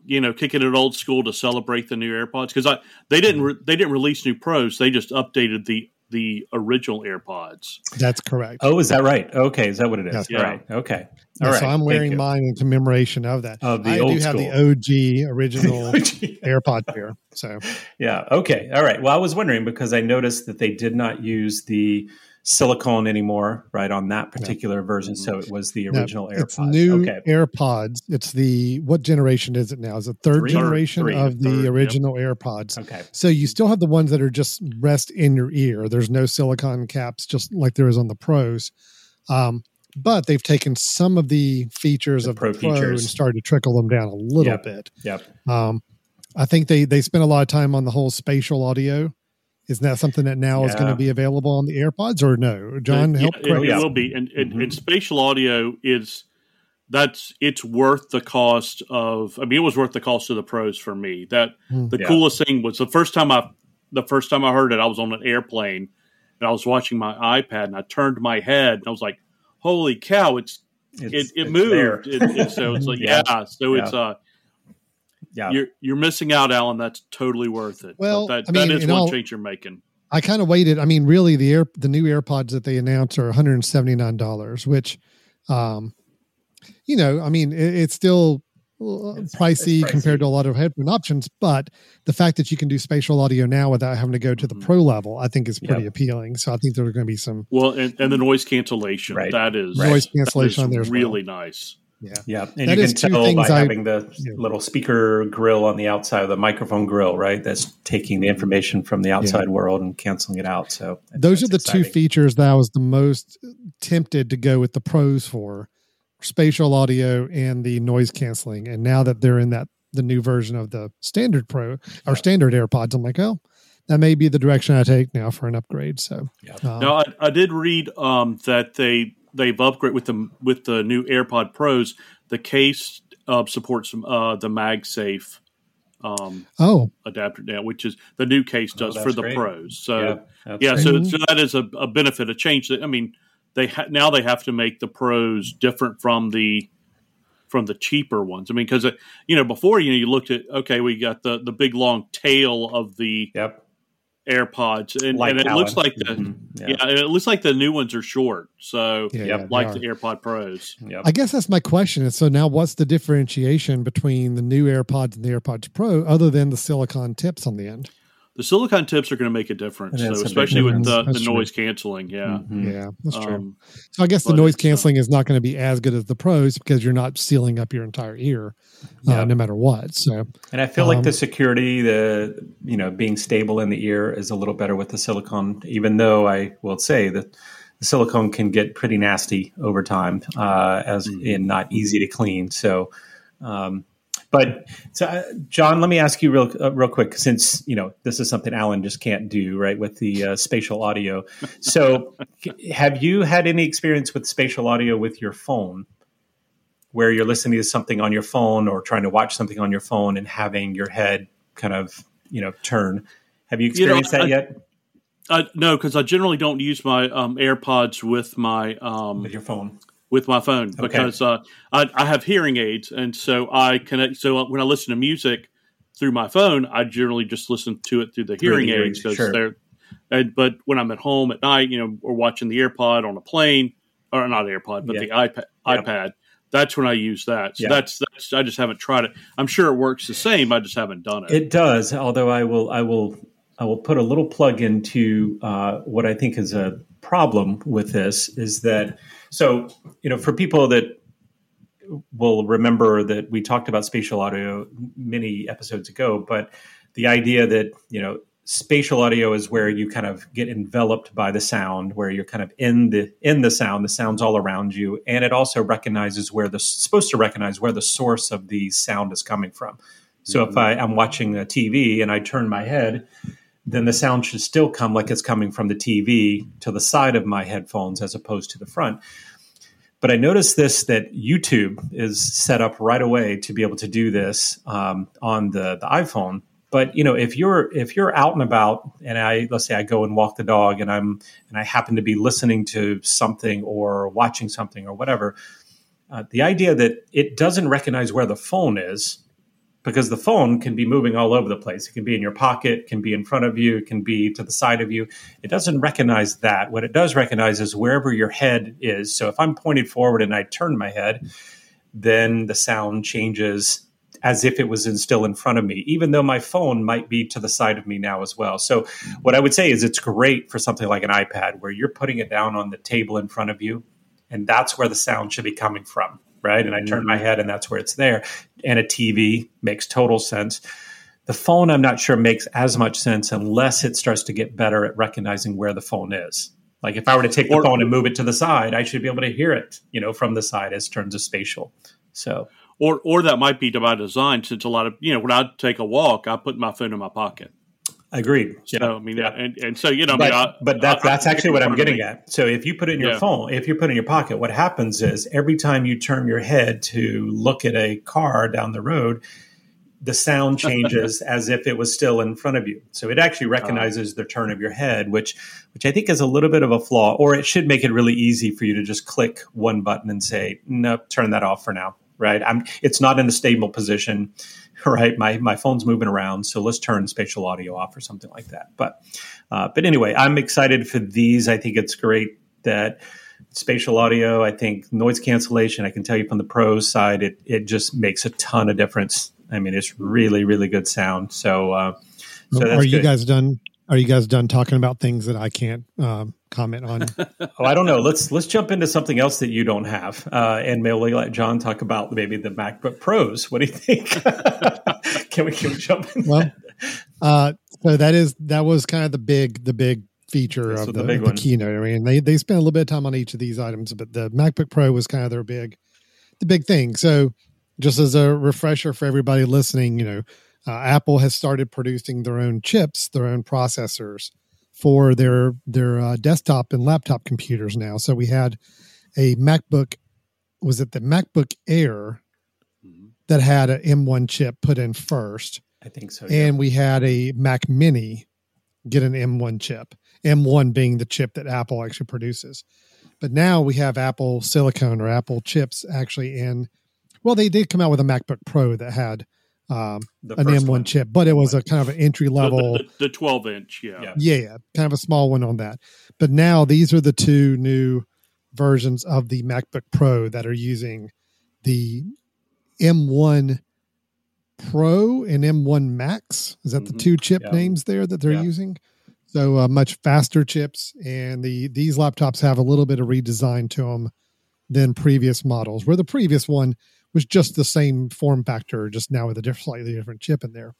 Speaker 4: you know, kicking it old school to celebrate the new AirPods because I they didn't re- they didn't release new Pros. They just updated the the original AirPods.
Speaker 2: That's correct.
Speaker 3: Oh, is that right? Okay, is that what it is?
Speaker 2: That's
Speaker 4: Yeah.
Speaker 3: Right. Okay.
Speaker 2: Yeah,
Speaker 3: All right.
Speaker 2: So I'm wearing mine in commemoration of that.
Speaker 3: Of the
Speaker 2: I do have
Speaker 3: school.
Speaker 2: the OG original AirPods here. So
Speaker 3: Yeah. Okay. All right. Well, I was wondering because I noticed that they did not use the silicone anymore, right, on that particular version. So it was the
Speaker 2: no,
Speaker 3: original
Speaker 2: it's
Speaker 3: AirPods.
Speaker 2: new
Speaker 3: Okay.
Speaker 2: AirPods. It's the what generation is it now? Is it third
Speaker 3: Three.
Speaker 2: generation
Speaker 3: Three.
Speaker 2: of the
Speaker 4: Third, yep.
Speaker 2: original AirPods?
Speaker 3: Okay.
Speaker 2: So you still have the ones that are just rest in your ear. There's no silicone caps, just like there is on the pros. Um, but they've taken some of the features
Speaker 3: The
Speaker 2: of
Speaker 3: pro
Speaker 2: the pro
Speaker 3: features.
Speaker 2: and started to trickle them down a little
Speaker 3: Yep.
Speaker 2: bit.
Speaker 3: Yep.
Speaker 2: Um, I think they they spent a lot of time on the whole spatial audio. Isn't that something that now is going to be available on the AirPods or no? John,
Speaker 4: Uh,
Speaker 2: help
Speaker 4: yeah, it, it will be, and, and,
Speaker 3: Mhm.
Speaker 4: and spatial audio is that's it's worth the cost of. I mean, it was worth the cost of the pros for me. That
Speaker 2: Hmm.
Speaker 4: the
Speaker 3: Yeah.
Speaker 4: coolest thing was the first time I the first time I heard it, I was on an airplane and I was watching my iPad and I turned my head and I was like, "Holy cow! It's,
Speaker 3: It's,
Speaker 4: it it
Speaker 3: it's
Speaker 4: moved." It, it, so it's like
Speaker 3: Yeah.
Speaker 4: yeah. So it's uh
Speaker 3: Yeah.
Speaker 4: you're you're missing out, Alan. That's totally worth it.
Speaker 2: Well,
Speaker 4: But that,
Speaker 2: I mean,
Speaker 4: that is
Speaker 2: in
Speaker 4: one
Speaker 2: all-
Speaker 4: change you're making.
Speaker 2: I kind of waited. I mean, really, the air the new AirPods that they announced are one hundred and seventy nine dollars, which, um, you know, I mean, it, it's still
Speaker 3: It's-
Speaker 2: pricey,
Speaker 3: it's pricey.
Speaker 2: compared to a lot of headphone options. But the fact that you can do spatial audio now without having to go to the
Speaker 4: Mhm.
Speaker 2: pro level, I think is pretty
Speaker 3: Yep.
Speaker 2: appealing. So I think there are going to be some
Speaker 4: Well, and, and the noise cancellation
Speaker 3: Right.
Speaker 4: that is
Speaker 2: noise cancellation
Speaker 4: is
Speaker 2: on there as well.
Speaker 4: really nice.
Speaker 2: Yeah,
Speaker 3: Yeah, and
Speaker 2: That
Speaker 3: you can tell by
Speaker 2: I-
Speaker 3: having the
Speaker 2: Yeah.
Speaker 3: little speaker grill on the outside of the microphone grill, right? That's taking the information from the outside world and canceling it out. So
Speaker 2: those are the
Speaker 3: that's
Speaker 2: two features that I was the most tempted to go with the pros for spatial audio and the noise canceling. And now that they're in that the new version of the standard pro or standard AirPods, I'm like, oh, that may be the direction I take now for an upgrade. So
Speaker 3: Yeah.
Speaker 2: uh,
Speaker 4: Now, I, I did read um, that they they've upgraded with the with the new AirPod Pros. The case uh, supports uh, the MagSafe um,
Speaker 2: oh,
Speaker 4: adapter now, which is the new case does
Speaker 3: that's
Speaker 4: for the
Speaker 3: great.
Speaker 4: pros. So
Speaker 3: yeah,
Speaker 4: yeah, so, so that is a, a benefit, a change. That I mean, they ha- now they have to make the pros different from the from the cheaper ones. I mean, because you know before you know you looked at okay, we got the the big long tail of the
Speaker 3: yep.
Speaker 4: AirPods, and,
Speaker 3: Like
Speaker 4: and it
Speaker 3: Alan.
Speaker 4: looks like the
Speaker 3: Mhm.
Speaker 4: yeah.
Speaker 3: Yeah.
Speaker 4: it looks like the new ones are short. So
Speaker 2: yeah,
Speaker 3: Yep.
Speaker 2: yeah,
Speaker 4: like the AirPod Pros.
Speaker 3: Yep.
Speaker 2: I guess that's my question. Is so now what's the differentiation between the new AirPods and the AirPods Pro other than the silicon tips on the end?
Speaker 4: The silicon tips are going to make a difference,
Speaker 3: It is
Speaker 4: so
Speaker 3: a big
Speaker 4: especially with the, the noise canceling. Yeah,
Speaker 3: Mhm.
Speaker 2: Yeah, that's true.
Speaker 4: um,
Speaker 2: So I guess the noise
Speaker 4: it's, uh,
Speaker 2: canceling is not going to be as good as the pros because you're not sealing up your entire ear, uh,
Speaker 3: Yeah.
Speaker 2: no matter what. So
Speaker 3: And I feel
Speaker 2: Um,
Speaker 3: like the security, the you know, being stable in the ear is a little better with the silicone. Even though I will say that the silicone can get pretty nasty over time, uh, as
Speaker 4: Mhm.
Speaker 3: and not easy to clean. So, um, but so, uh, John, let me ask you real uh, real quick, since you know this is something Alan just can't do, right, with the uh, spatial audio. So, have you had any experience with spatial audio with your phone? where you're listening to something on your phone or trying to watch something on your phone and having your head kind of you know turn. Have you
Speaker 4: You know,
Speaker 3: experienced that
Speaker 4: I-
Speaker 3: yet
Speaker 4: I, no, because I generally don't use my um, AirPods with my um,
Speaker 3: with your phone?
Speaker 4: With my phone
Speaker 3: Okay.
Speaker 4: because uh, I, I have hearing aids, and so I connect. So when I listen to music through my phone, I generally just listen to it through the
Speaker 3: Through
Speaker 4: hearing
Speaker 3: the
Speaker 4: aids because
Speaker 3: sure.
Speaker 4: they're. And, but when I'm at home at night, you know, or watching the AirPod on a plane, or not AirPod, but
Speaker 3: Yeah.
Speaker 4: the iPad,
Speaker 3: Yeah.
Speaker 4: iPad, that's when I use that. So
Speaker 3: Yeah.
Speaker 4: that's that's I just haven't tried it. I'm sure it works the same. I just haven't done it.
Speaker 3: It does, although I will I will I will put a little plug into uh, what I think is a problem with this is that so you know for people that will remember that we talked about spatial audio many episodes ago, but the idea that you know spatial audio is where you kind of get enveloped by the sound, where you're kind of in the in the sound, the sound's all around you, and it also recognizes where the supposed to recognize where the source of the sound is coming from. So if mm-hmm. I, I'm watching a TV and I turn my head, then the sound should still come like it's coming from the TV to the side of my headphones as opposed to the front. But I noticed this that YouTube is set up right away to be able to do this um, on the, the iPhone. But you know, if you're if you're out and about, and I let's say I go and walk the dog, and I'm and I happen to be listening to something or watching something or whatever, uh, the idea that it doesn't recognize where the phone is because the phone can be moving all over the place. It can be in your pocket, can be in front of you, can be to the side of you. It doesn't recognize that. What it does recognize is wherever your head is. So if I'm pointed forward and I turn my head, then the sound changes as if it was in, still in front of me, even though my phone might be to the side of me now as well. So, what I would say is it's great for something like an iPad where you're putting it down on the table in front of you, and that's where the sound should be coming from right? And I turn my mm-hmm. head and that's where it's there. And a TV makes total sense. The phone, I'm not sure makes as much sense unless it starts to get better at recognizing where the phone is. Like if I were to take the or, phone and move it to the side, I should be able to hear it, you know, from the side as terms of spatial. So,
Speaker 4: or or that might be by design, since a lot of you know when I take a walk, I put my phone in my pocket.
Speaker 3: Agreed.
Speaker 4: So yeah. I mean, yeah. and, and so you know,
Speaker 3: but,
Speaker 4: I mean, I, uh,
Speaker 3: but that, uh, that's actually what I'm getting at. So if you put it in your yeah. phone, if you put it in your pocket, what happens is every time you turn your head to look at a car down the road, the sound changes as if it was still in front of you. So it actually uh-huh. recognizes the turn of your head, which which I think is a little bit of a flaw, or it should make it really easy for you to just click one button and say, "Nope, turn that off for now." Right? I'm. It's not in a stable position right? My my phone's moving around, so let's turn spatial audio off or something like that. But uh, but anyway, I'm excited for these. I think it's great that spatial audio. I think noise cancellation. I can tell you from the pros side, it it just makes a ton of difference. I mean, it's really really good sound. So uh,
Speaker 2: so are you good. guys done? Are you guys done talking about things that I can't um, comment on?
Speaker 3: oh, I don't know. Let's let's jump into something else that you don't have, uh, and maybe let John talk about maybe the MacBook Pros. What do you think? can we can we jump in?
Speaker 2: Well, uh, so that is that was kind of the big the big feature of the, the, the keynote. I mean, they they spent a little bit of time on each of these items, but the MacBook Pro was kind of their big the big thing. So, just as a refresher for everybody listening, you know, uh, Apple has started producing their own chips, their own processors for their their uh, desktop and laptop computers now. So we had a MacBook, was it the MacBook Air mm-hmm. that had an M1 chip put in first?
Speaker 3: I think so.
Speaker 2: Yeah. And we had a Mac Mini get an M1 chip. M1 being the chip that Apple actually produces. But now we have Apple Silicon or Apple chips actually in. Well, they did come out with a MacBook Pro that had um, an M1 one. chip, but it was a kind of an entry level.
Speaker 4: The, the, the, 12 inch, yeah.
Speaker 2: yeah. Yeah, kind of a small one on that. But now these are the two new versions of the MacBook Pro that are using the M1 Pro and M1 Max. Is that mm-hmm. the two chip yeah. names there that they're yeah. using? So uh, much faster chips, and the these laptops have a little bit of redesign to them than previous models. Where the previous one was just the same form factor, just now with a different, slightly different chip in there.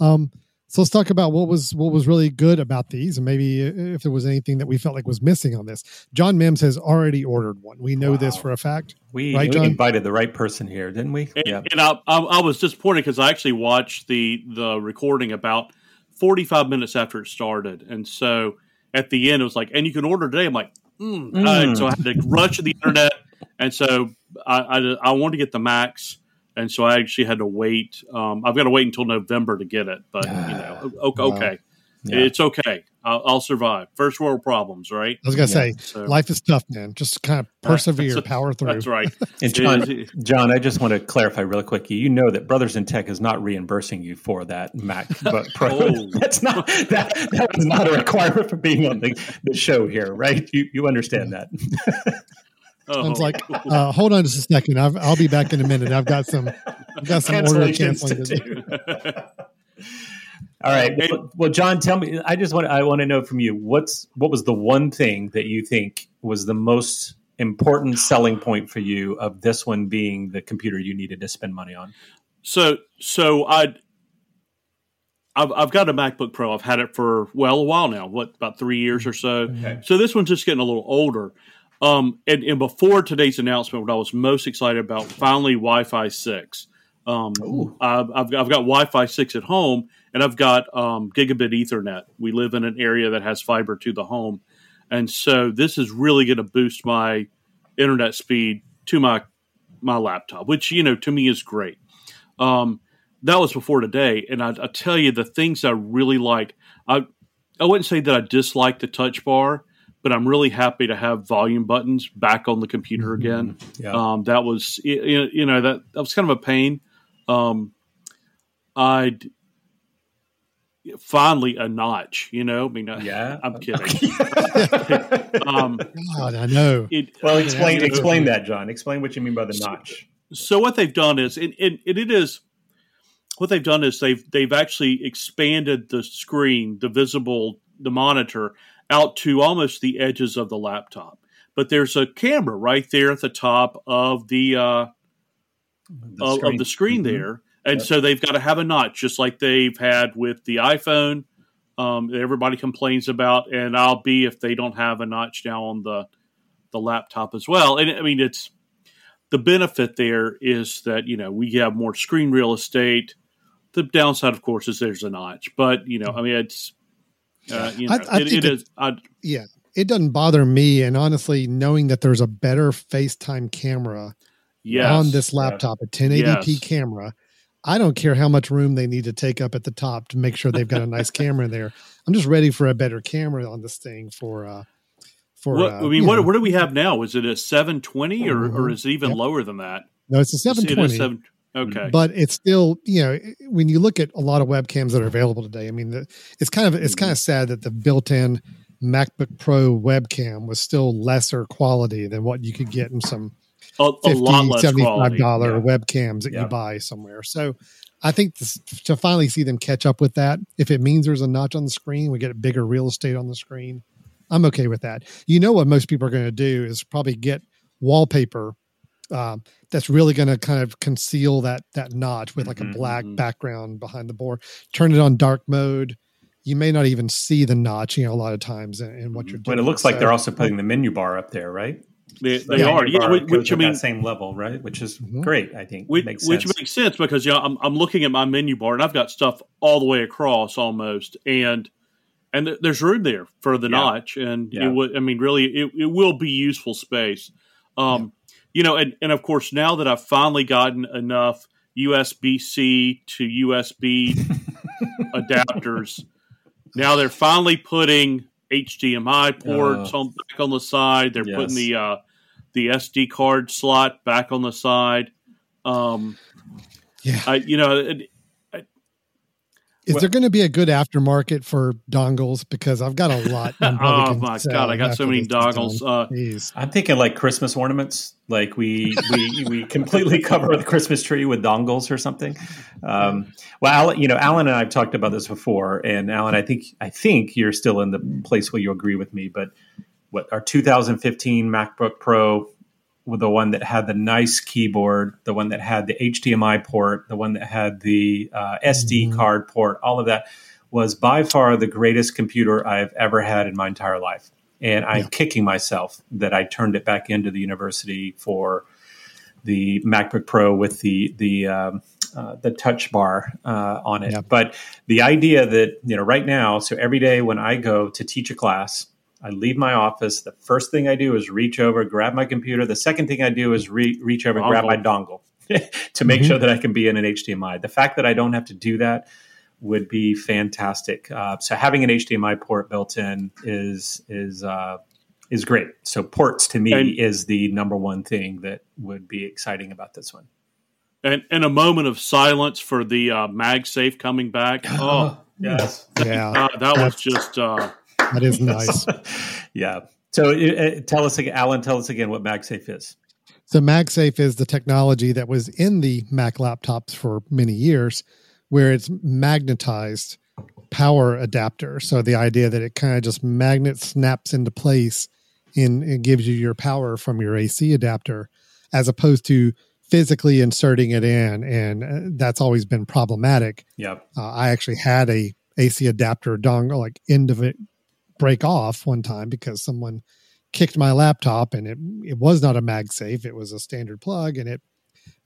Speaker 2: Um, so let's talk about what was what was really good about these, and maybe if there was anything that we felt like was missing on this. John Mims has already ordered one. We know wow. this for a fact.
Speaker 3: We, right, we invited the right person here, didn't we?
Speaker 4: And, yeah. and I, I, I, was disappointed because I actually watched the the recording about forty five minutes after it started, and so at the end it was like, and you can order today. I'm like, mm. Mm. so I had to rush to the internet and so I, I, I wanted to get the max, and so I actually had to wait. Um, I've got to wait until November to get it, but you know, okay, okay. Yeah. it's okay. I'll, I'll, survive. First world problems, right?
Speaker 2: I was gonna yeah. say, so, life is tough, man. Just kind of persevere, power through.
Speaker 4: That's right.
Speaker 3: and John, John, I just want to clarify really quick. You know that Brothers in Tech is not reimbursing you for that MacBook Pro. oh. That's not that. That was not a requirement for being on the, the show here, right? You you understand that.
Speaker 2: Oh. I was like, uh, hold on just a second. i will be back in a minute. I've got some, I've got some order canceling to do.
Speaker 3: All right. Well, well, John, tell me. I just want I want to know from you what's what was the one thing that you think was the most important selling point for you of this one being the computer you needed to spend money on.
Speaker 4: So, so I. I've, I've got a MacBook Pro. I've had it for well a while now. What about three years or so? Okay. So this one's just getting a little older. Um, and, and, before today's announcement, what I was most excited about, finally Wi-Fi six. Um, I've, I've, got Wi-Fi six at home, and I've got um, gigabit Ethernet. We live in an area that has fiber to the home, and so this is really going to boost my internet speed to my my laptop, which you know to me is great. Um, that was before today, and I, I tell you the things I really like. I I wouldn't say that I dislike the touch bar but I'm really happy to have volume buttons back on the computer mm-hmm. again. Yeah. Um, that was you know that that was kind of a pain. Um, I'd finally a notch. You know, I mean, uh,
Speaker 3: Yeah.
Speaker 4: I'm kidding. um,
Speaker 2: God, I know.
Speaker 4: it,
Speaker 3: well, explain
Speaker 4: you know,
Speaker 3: explain that, John. Explain what you mean by the notch.
Speaker 4: so what they've done is it, it, it is what they've done is they've they've actually expanded the screen the visible the monitor out to almost the edges of the laptop but there's a camera right there at the top of the uh
Speaker 3: The
Speaker 4: of, of the screen
Speaker 3: Mhm.
Speaker 4: there and
Speaker 3: Yep.
Speaker 4: so they've got to have a notch just like they've had with the iphone um, everybody complains about and i'll be if they don't have a notch now on the the laptop as well and i mean it's the benefit there is that you know we have more screen real estate the downside of course is there's a notch but you know i mean it's uh, you know,
Speaker 2: I- I
Speaker 4: it, it
Speaker 2: it-
Speaker 4: is I,
Speaker 2: Yeah, it doesn't bother me. And honestly, knowing that there's a better FaceTime camera
Speaker 4: yes
Speaker 2: on this laptop, a 1080p
Speaker 4: Yes.
Speaker 2: camera, I don't care how much room they need to take up at the top to make sure they've got a nice camera there. I'm just ready for a better camera on this thing for uh for
Speaker 4: what,
Speaker 2: uh,
Speaker 4: i mean what,
Speaker 2: know.
Speaker 4: what do we have now is it a 720 or, or
Speaker 2: Mhm.
Speaker 4: is it even
Speaker 2: Yep.
Speaker 4: lower than that
Speaker 2: no, it's a
Speaker 4: It is
Speaker 2: 720.
Speaker 4: seven- okay
Speaker 2: but it's still you know when you look at a lot of webcams that are available today i mean the, it's kind of it's
Speaker 4: Mm-hmm.
Speaker 2: kind of sad that the built-in macbook pro webcam was still lesser quality than what you could get in some
Speaker 4: a, a
Speaker 2: 50
Speaker 4: lot less
Speaker 2: 75
Speaker 4: quality
Speaker 2: dollar
Speaker 3: yeah.
Speaker 2: webcams that
Speaker 3: Yeah.
Speaker 2: you buy somewhere so i think this, to finally see them catch up with that if it means there's a notch on the screen we get bigger real estate on the screen i'm okay with that you know what most people are going to do is probably get wallpaper um, that's really going to kind of conceal that that notch with like
Speaker 3: Mhm,
Speaker 2: a black
Speaker 4: mhm.
Speaker 2: background behind the board turn it on dark mode you may not even see the notch you know a lot of times in, in what you're doing
Speaker 3: But it looks like they're also putting the menu bar up there, right?
Speaker 4: They,
Speaker 3: The
Speaker 4: they are yeah which,
Speaker 3: goes
Speaker 4: which i
Speaker 3: at
Speaker 4: mean
Speaker 3: that same level, right? Which is
Speaker 2: Mhm.
Speaker 3: great. I think
Speaker 4: which
Speaker 3: makes
Speaker 4: which
Speaker 3: sense.
Speaker 4: makes sense because you know I'm, I'm looking at my menu bar and I've got stuff all the way across almost and and th- there's room there for the
Speaker 3: Yeah.
Speaker 4: notch and
Speaker 3: Yeah.
Speaker 4: it would I mean really it, it will be useful space um you know and, and of course now that I've finally gotten enough USB C to USB adapters now they're finally putting HDMI ports on back on the side. They're
Speaker 3: Yes.
Speaker 4: putting the uh the SD card slot back on the side. Um
Speaker 2: yeah.
Speaker 4: I, you know, it,
Speaker 2: Is
Speaker 3: Well-
Speaker 2: there going to be a good aftermarket for dongles? Because I've got a lot. I'm
Speaker 4: oh my god, I got so many
Speaker 2: this is
Speaker 4: doggles.
Speaker 2: done.
Speaker 4: Uh,
Speaker 3: I'm thinking like Christmas ornaments. Like we we we completely cover the Christmas tree with dongles or something. Um, well, Alan, you know, Alan and I have talked about this before, and Alan, I think I think you're still in the place where you agree with me. But what our 2015 MacBook Pro, with the one that had the nice keyboard, the one that had the HDMI port, the one that had the uh, SD
Speaker 2: Mhm.
Speaker 3: card port, all of that was by far the greatest computer I've ever had in my entire life. And I'm
Speaker 2: Yeah.
Speaker 3: kicking myself that I turned it back into the university for the MacBook Pro with the the um, uh, the touch bar uh, on it.
Speaker 2: Yeah.
Speaker 3: But the idea that you know right now, so every day when I go to teach a class, I leave my office. The first thing I do is reach over, grab my computer. The second thing I do is re- reach over, and grab my dongle to make
Speaker 2: Mhm.
Speaker 3: sure that I can be in an HDMI. The fact that I don't have to do that would be fantastic. Uh, so having an HDMI port built in is is uh, is great. So ports to me
Speaker 4: And-
Speaker 3: is the number one thing that would be exciting about this one.
Speaker 4: and, and a moment of silence for the uh, MagSafe coming back. Oh,
Speaker 3: yes,
Speaker 2: Yeah,
Speaker 4: uh, that was just. Uh,
Speaker 2: that is nice.
Speaker 3: yeah. So uh, tell us again, Alan. Tell us again what MagSafe is.
Speaker 2: So MagSafe is the technology that was in the Mac laptops for many years, where it's magnetized power adapter. So the idea that it kind of just magnet snaps into place and it gives you your power from your AC adapter, as opposed to physically inserting it in, and uh, that's always been problematic.
Speaker 3: Yep.
Speaker 2: Uh, I actually had a AC adapter dongle, like end of it, break off one time because someone kicked my laptop and it it was not a MagSafe. It was a standard plug and it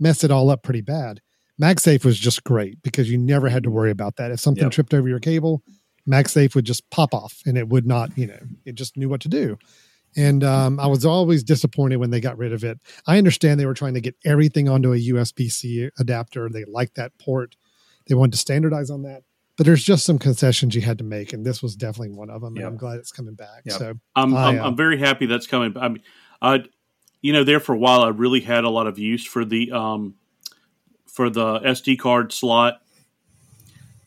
Speaker 2: messed it all up pretty bad. MagSafe was just great because you never had to worry about that. If something
Speaker 3: Yep.
Speaker 2: tripped over your cable, MagSafe would just pop off and it would not, you know, it just knew what to do. And um, I was always disappointed when they got rid of it. I understand they were trying to get everything onto a USB C adapter. They liked that port. They wanted to standardize on that. But there's just some concessions you had to make, and this was definitely one of them.
Speaker 3: Yep.
Speaker 2: And I'm glad it's coming back.
Speaker 3: Yep.
Speaker 2: So
Speaker 4: I'm,
Speaker 2: I,
Speaker 4: I'm,
Speaker 2: uh,
Speaker 4: I'm very happy that's coming. I mean, I, you know, there for a while, I really had a lot of use for the um, for the SD card slot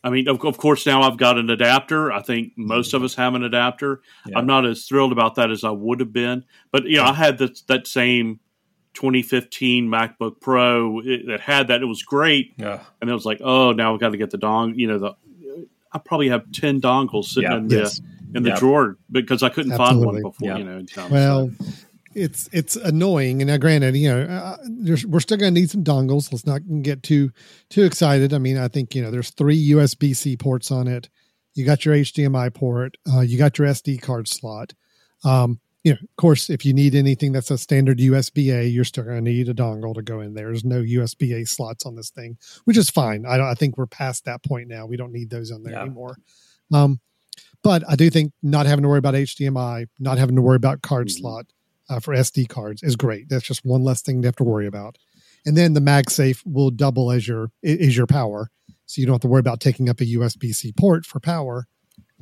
Speaker 4: I mean, of, of course, now I've got an adapter. I think most of us have an adapter.
Speaker 3: Yeah.
Speaker 4: I'm not as thrilled about that as I would have been, but you know, I had that that same 2015 MacBook Pro that had that. It was great,
Speaker 3: Yeah.
Speaker 4: and it was like, oh, now I've got to get the dong. You know, the I probably have ten dongles sitting
Speaker 3: Yeah.
Speaker 4: in the
Speaker 2: Yes.
Speaker 4: in the
Speaker 3: Yeah.
Speaker 4: drawer because I couldn't find one before.
Speaker 3: Yeah.
Speaker 4: You know, in.
Speaker 2: Well,
Speaker 4: So,
Speaker 2: it's it's annoying. And now, granted, you know, uh, we're still going to need some dongles. Let's not get too too excited. I mean, I think you know, there's three USB C ports on it. You got your HDMI port. Uh, you got your SD card slot. Um, you know, of course, if you need anything that's a standard USB A, you're still going to need a dongle to go in there. There's no USB A slots on this thing, which is fine. I, don't, I think we're past that point now. We don't need those on there
Speaker 3: Yeah.
Speaker 2: anymore. Um, but I do think not having to worry about HDMI, not having to worry about card
Speaker 4: Mhm.
Speaker 2: slot uh, for SD cards is great. That's just one less thing to have to worry about. And then the MagSafe will double as your is your power, so you don't have to worry about taking up a USB C port for power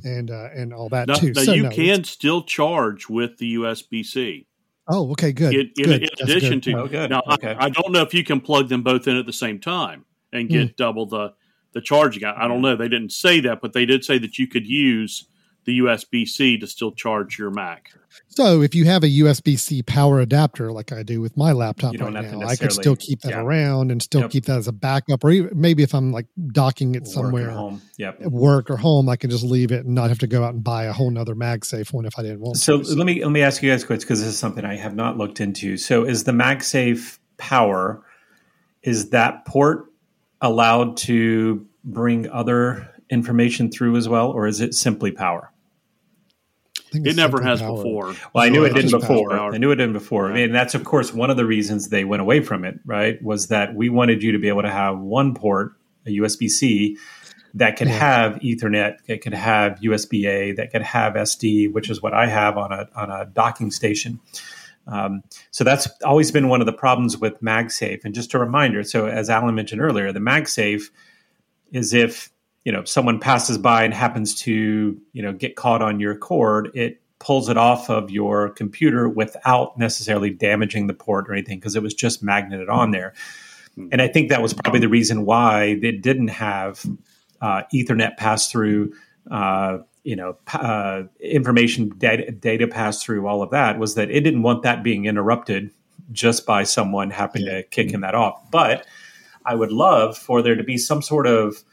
Speaker 2: and uh, and all that
Speaker 4: now,
Speaker 2: too.
Speaker 4: now
Speaker 2: so
Speaker 4: you
Speaker 2: no,
Speaker 4: can still charge with the USB C.
Speaker 2: Oh, okay, good.
Speaker 4: in, in,
Speaker 2: good.
Speaker 4: in
Speaker 2: That's
Speaker 4: addition
Speaker 2: good.
Speaker 4: to
Speaker 3: Oh, good.
Speaker 4: now
Speaker 3: Okay.
Speaker 4: I, I don't know if you can plug them both in at the same time and get
Speaker 2: Hmm.
Speaker 4: double the the charging I, I don't know they didn't say that but they did say that you could use the usb-c to still charge your mac
Speaker 2: So if you have a USB C power adapter, like I do with my laptop right now, I could still keep that
Speaker 3: yeah.
Speaker 2: around and still
Speaker 3: Yep.
Speaker 2: keep that as a backup, or even, maybe if I'm like docking it
Speaker 3: Work at
Speaker 2: somewhere,
Speaker 3: home. Yep.
Speaker 2: at work or home, I can just leave it and not have to go out and buy a whole nother MagSafe one if I didn't want
Speaker 3: So
Speaker 2: to.
Speaker 3: let me let me ask you guys quick because this is something I have not looked into. So is the MagSafe power is that port allowed to bring other information through as well, or is it simply power?
Speaker 2: I think
Speaker 4: it never has
Speaker 2: power.
Speaker 4: before
Speaker 3: Well, I knew
Speaker 2: No,
Speaker 3: it didn't before.
Speaker 4: power.
Speaker 3: I knew it didn't before. I mean, that's of course one of the reasons they went away from it. Right? Was that we wanted you to be able to have one port, a USB C, that could
Speaker 2: Yeah.
Speaker 3: have Ethernet, that could have USB A, that could have SD, which is what I have on a on a docking station. Um, so that's always been one of the problems with MagSafe. And just a reminder, so as Alan mentioned earlier, the MagSafe is if you know someone passes by and happens to you know get caught on your cord, it pulls it off of your computer without necessarily damaging the port or anything because it was just magneted on there. And I think that was probably the reason why they didn't have uh, Ethernet pass through. Uh, you know, uh, information data, data pass through all of that was that it didn't want that being interrupted just by someone happening to kicking that off. But I would love for there to be some sort of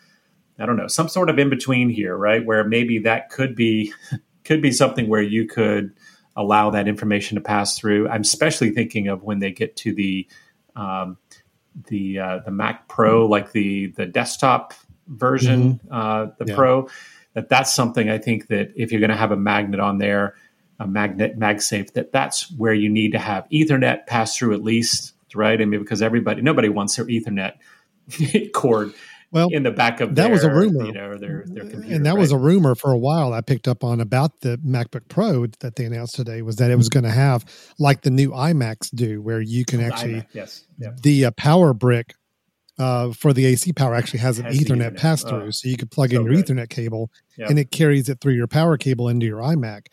Speaker 3: I don't know, some sort of in between here, right? Where maybe that could be could be something where you could allow that information to pass through. I'm especially thinking of when they get to the um, the uh, the Mac Pro, like the the desktop version, uh, the
Speaker 2: Yeah.
Speaker 3: Pro. That that's something I think that if you're going to have a magnet on there, a magnet MagSafe, that that's where you need to have Ethernet pass through at least, right? I mean, because everybody, nobody wants their Ethernet cord
Speaker 2: Well,
Speaker 3: in the back of
Speaker 2: that
Speaker 3: their,
Speaker 2: was a rumor.
Speaker 3: you know, their their computer.
Speaker 2: and that was a rumor for a while I picked up on about the MacBook Pro that they announced today was that it was going to have like the new iMacs do, where you can actually
Speaker 3: yes, yeah.
Speaker 2: the uh, power brick uh, for the AC power actually has an
Speaker 3: Has
Speaker 2: Ethernet,
Speaker 3: Ethernet.
Speaker 2: pass through,
Speaker 3: Oh,
Speaker 2: so you could plug
Speaker 3: so
Speaker 2: in your
Speaker 3: good.
Speaker 2: Ethernet cable,
Speaker 3: Yep.
Speaker 2: and it carries it through your power cable into your iMac.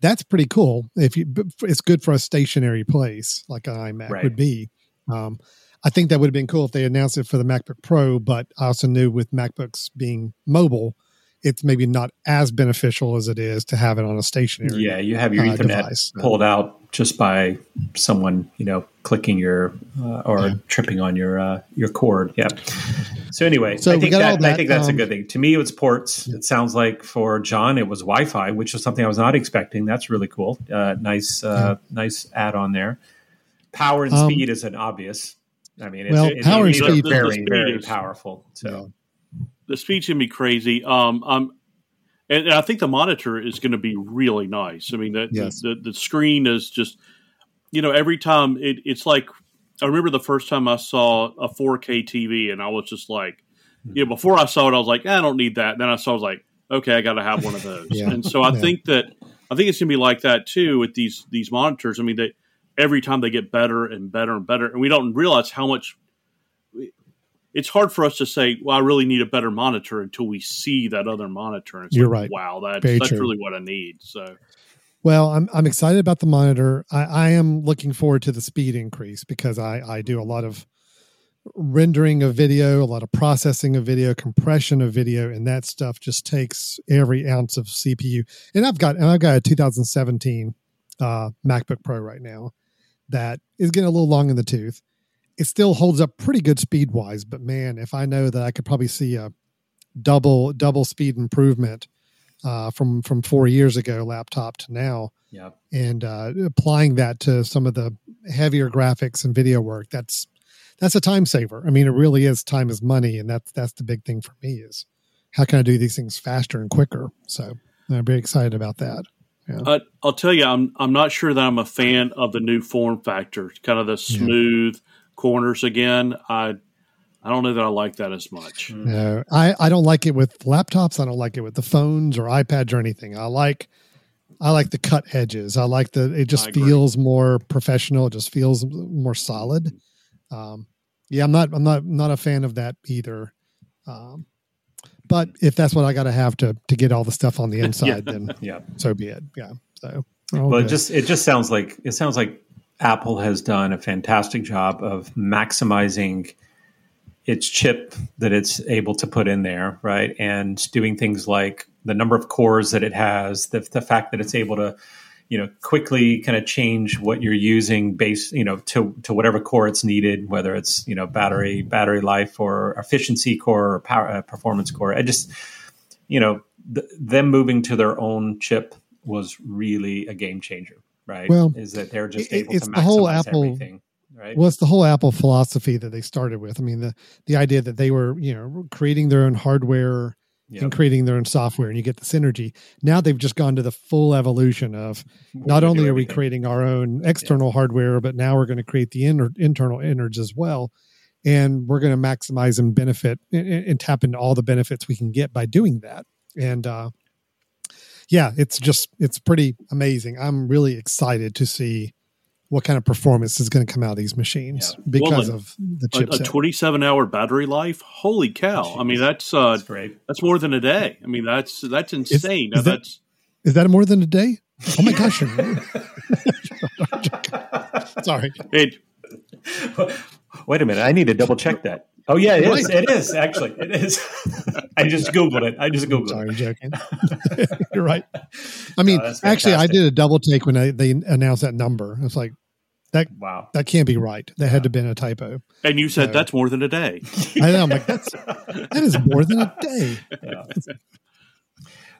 Speaker 2: That's pretty cool. If you, it's good for a stationary place like an iMac
Speaker 3: Right.
Speaker 2: would be. Um, I think that would have been cool if they announced it for the MacBook Pro, but I also knew with MacBooks being mobile, it's maybe not as beneficial as it is to have it on a stationary.
Speaker 3: Yeah, you have your
Speaker 2: uh,
Speaker 3: Ethernet
Speaker 2: device.
Speaker 3: pulled out just by someone, you know, clicking your uh, or
Speaker 2: Yeah.
Speaker 3: tripping on your uh, your cord. Yeah. So anyway,
Speaker 2: So
Speaker 3: I think
Speaker 2: got
Speaker 3: that, I think that's
Speaker 2: um,
Speaker 3: a good thing. To me, it was ports. It sounds like for John, it was Wi-Fi, which was something I was not expecting. That's really cool. Uh, nice, uh, nice add on there. Power and
Speaker 2: Um,
Speaker 3: speed is an obvious. I mean, it's,
Speaker 2: Well,
Speaker 3: it's,
Speaker 2: power and
Speaker 3: it's
Speaker 2: speed-
Speaker 3: very,
Speaker 4: The speed
Speaker 3: very
Speaker 4: is-
Speaker 3: powerful. So
Speaker 4: the speed's gonna be crazy. Um, um, and, and I think the monitor is going to be really nice. I mean, the,
Speaker 2: Yes.
Speaker 4: the, the screen is just, you know, every time it, it's like, I remember the first time I saw a 4K TV, and I was just like, you know, before I saw it, I was like, I don't need that. then I saw, I was like, okay, I got to have one of those.
Speaker 2: Yeah.
Speaker 4: And so I
Speaker 2: Yeah.
Speaker 4: think that I think it's going to be like that too with these these monitors. I mean, they every time they get better and better and better, and we don't realize how much it's hard for us to say, well, I really need a better monitor until we see that other monitor. And it's
Speaker 2: You're
Speaker 4: like,
Speaker 2: right.
Speaker 4: Wow, that's
Speaker 2: Very
Speaker 4: that's
Speaker 2: true.
Speaker 4: really what I need. So
Speaker 2: Well, I'm I'm excited about the monitor. I, I am looking forward to the speed increase because I I do a lot of rendering of video, a lot of processing of video, compression of video, and that stuff just takes every ounce of CPU. And I've got and I've got a 2017 uh, MacBook Pro right now that is getting a little long in the tooth. It still holds up pretty good speed wise, but man, if I know that I could probably see a double double speed improvement uh, from from four years ago laptop to now,
Speaker 3: Yeah.
Speaker 2: and uh, applying that to some of the heavier graphics and video work, that's that's a time saver. I mean, it really is time is money, and that's that's the big thing for me is how can I do these things faster and quicker. So I'm very excited about that.
Speaker 4: Uh, I'll tell you, I'm I'm not sure that I'm a fan of the new form factor, kind of the smooth corners again. I I don't know that I like that as much.
Speaker 2: No, I, I don't like it with laptops. I don't like it with the phones or iPads or anything. I like I like the cut edges. I like the it just feels more professional. It just feels more solid. Um, yeah, I'm not I'm not not a fan of that either. Um, but if that's what I got to have to to get all the stuff on the inside, then
Speaker 3: Yeah.
Speaker 2: so be it. Yeah. So
Speaker 3: Well, it just it just sounds like it sounds like Apple has done a fantastic job of maximizing its chip that it's able to put in there, right? And doing things like the number of cores that it has, the the fact that it's able to, you know, quickly kind of change what you're using based, you know, to to whatever core it's needed, whether it's you know battery battery life or efficiency core or power uh, performance core. I just you know, th- them moving to their own chip was really a game changer, right?
Speaker 2: Well,
Speaker 3: is that they're just
Speaker 2: it-
Speaker 3: able
Speaker 2: it's
Speaker 3: to
Speaker 2: the whole Apple-
Speaker 3: everything, right?
Speaker 2: Well, it's the whole Apple philosophy that they started with. I mean, the the idea that they were, you know, creating their own hardware
Speaker 3: Yep.
Speaker 2: and creating their own software, and you get the synergy. Now they've just gone to the full evolution of
Speaker 3: We're
Speaker 2: not only are we creating our own external hardware, but now we're going to create the inner, internal innards as well, and we're going to maximize and benefit and, and tap into all the benefits we can get by doing that. And uh, yeah, it's just it's pretty amazing. I'm really excited to see what kind of performance is going to come out of these machines
Speaker 3: Yeah.
Speaker 2: because
Speaker 4: Well,
Speaker 2: of the
Speaker 4: A, a 27 hour battery life. Holy cow! I mean, that's uh,
Speaker 3: That's great.
Speaker 4: that's more than a day. I mean, that's that's insane.
Speaker 2: is that-
Speaker 4: that's
Speaker 2: Is that more than a day? Oh my gosh! Sorry.
Speaker 4: it.
Speaker 3: Wait a minute, I need to double check that. Oh yeah, it is.
Speaker 2: Right.
Speaker 3: It is actually. It is. I just googled it. I just googled
Speaker 2: Sorry,
Speaker 3: it.
Speaker 2: joking. You're right. I mean,
Speaker 3: No,
Speaker 2: actually, I did a double take when I, they announced that number. I was like,
Speaker 3: Wow.
Speaker 2: that can't be right. That had to have been a typo.
Speaker 4: And you said
Speaker 2: So-
Speaker 4: that's more than a day.
Speaker 2: I know. I'm like, that's that is more than a day.
Speaker 3: Yeah.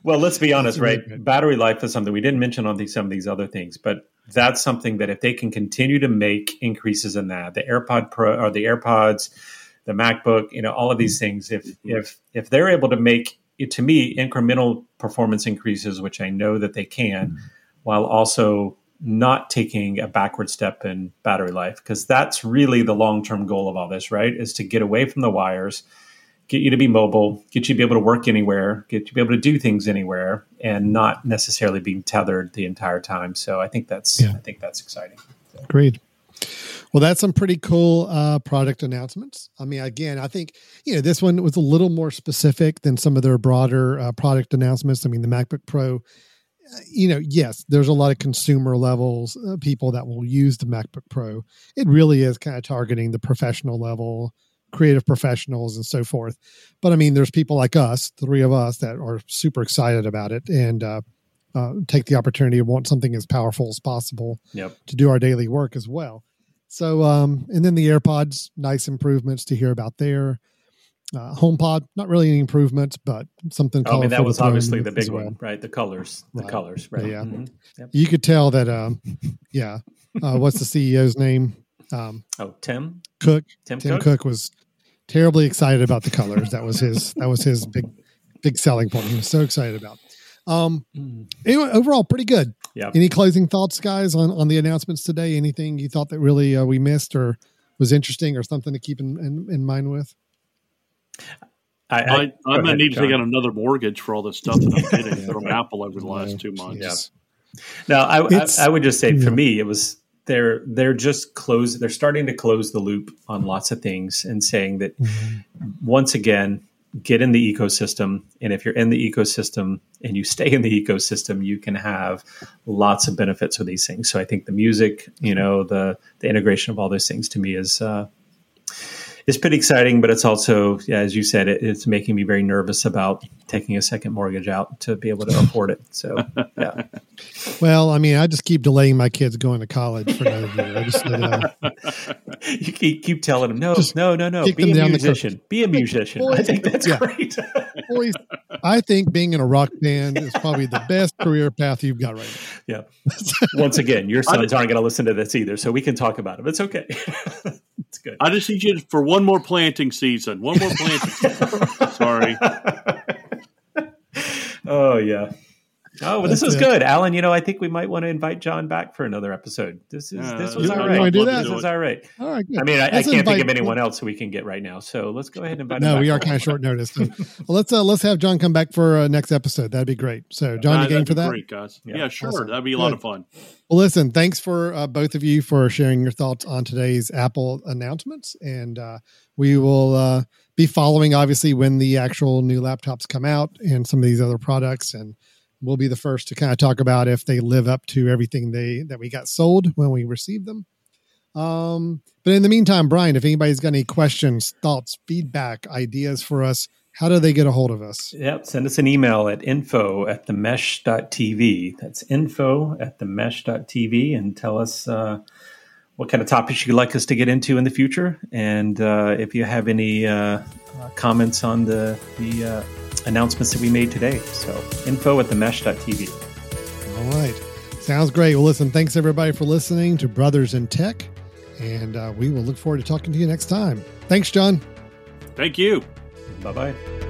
Speaker 3: Well, let's be honest, right? Battery life is something we didn't mention on these, some of these other things, but that's something that if they can continue to make increases in that, the AirPod Pro or the AirPods, the MacBook, you know, all of these things, if if if they're able to make it to me incremental performance increases, which I know that they can, mm-hmm. while also not taking a backward step in battery life, because that's really the long term goal of all this, right? Is to get away from the wires get you to be mobile, get you to be able to work anywhere, get you to be able to do things anywhere, and not necessarily being tethered the entire time. So I think that's
Speaker 2: Yeah.
Speaker 3: I think that's exciting.
Speaker 2: Agreed. Well, that's some pretty cool uh, product announcements. I mean, again, I think you know this one was a little more specific than some of their broader uh, product announcements. I mean, the MacBook Pro, you know, yes, there's a lot of consumer levels uh, people that will use the MacBook Pro. It really is kind of targeting the professional level, creative professionals, and so forth. But I mean, there's people like us, three of us, that are super excited about it and uh, uh, take the opportunity to want something as powerful as possible
Speaker 3: Yep.
Speaker 2: to do our daily work as well. So, um, and then the AirPods, nice improvements to hear about there. Uh, HomePod, not really any improvements, but something.
Speaker 3: Oh, I mean that was obviously the big
Speaker 2: well.
Speaker 3: one, right? The colors, the
Speaker 2: Right.
Speaker 3: colors, right?
Speaker 2: Yeah.
Speaker 3: Mhm. Yep.
Speaker 2: You could tell that, um, yeah. Uh, what's the CEO's name? Um,
Speaker 3: Oh, Tim,
Speaker 2: Cook.
Speaker 3: Tim,
Speaker 2: Tim
Speaker 3: Cook.
Speaker 2: Cook was terribly excited about the colors. That was his. That was his big, big selling point. He was so excited about. Um,
Speaker 3: Mm.
Speaker 2: anyway, overall, pretty good.
Speaker 3: Yeah.
Speaker 2: Any closing thoughts, guys, on on the announcements today? Anything you thought that really uh, we missed or was interesting or something to keep in, in, in mind with?
Speaker 3: I,
Speaker 4: I,
Speaker 3: go
Speaker 4: I'm gonna
Speaker 3: ahead,
Speaker 4: need to take out another mortgage for all this stuff that I'm getting from Apple over the last
Speaker 2: No,
Speaker 4: two months.
Speaker 2: Jesus.
Speaker 3: No, I, I, I would just say for me, it was they're they're just close. They're starting to close the loop on lots of things and saying that once again, get in the ecosystem, and if you're in the ecosystem and you stay in the ecosystem, you can have lots of benefits with these things. So I think the music, you know, the the integration of all those things to me is. Uh, it's pretty exciting, but it's also, yeah, as you said, it, it's making me very nervous about taking a second mortgage out to be able to afford it. So, yeah.
Speaker 2: Well, I mean, I just keep delaying my kids going to college for another year. I just uh,
Speaker 3: you keep, keep telling them, no, no, no, no, be a musician. Be a musician. I think that's yeah. great.
Speaker 2: Boys, I think being in a rock band is probably the best career path you've got right
Speaker 3: now. Yeah. Once again, your sons aren't going to listen to this either, so we can talk about it. It's okay.
Speaker 4: Good. I just need you for one more planting season. One more planting season. Sorry.
Speaker 3: oh yeah. Oh, well, this was good, Alan. You know, I think we might want to invite John back for another episode. This is uh, this was all right. Do that? This was all right. All right. Good. I mean, I, I can't think of anyone else who we can get right now. So let's go ahead and invite.
Speaker 2: No, we are kind of short notice. So, well, let's uh, let's have John come back for uh, next episode. That'd be great. So, John, uh, you game for that?
Speaker 4: Great, guys. Yeah, yeah sure. Awesome. That'd be a good. lot of fun.
Speaker 2: Well, listen, thanks for uh, both of you for sharing your thoughts on today's Apple announcements, and uh, we will uh, be following obviously when the actual new laptops come out and some of these other products and we'll be the first to kind of talk about if they live up to everything they that we got sold when we received them. Um, but in the meantime, Brian, if anybody's got any questions, thoughts, feedback, ideas for us, how do they get a hold of us?
Speaker 3: Yep, send us an email at info at the mesh.tv. That's info at the mesh.tv and tell us uh, what kind of topics you'd like us to get into in the future. And uh, if you have any uh, comments on the, the uh, announcements that we made today. So info at the mesh.tv.
Speaker 2: All right. Sounds great. Well, listen, thanks everybody for listening to Brothers in Tech. And uh, we will look forward to talking to you next time. Thanks, John.
Speaker 4: Thank you.
Speaker 3: Bye bye.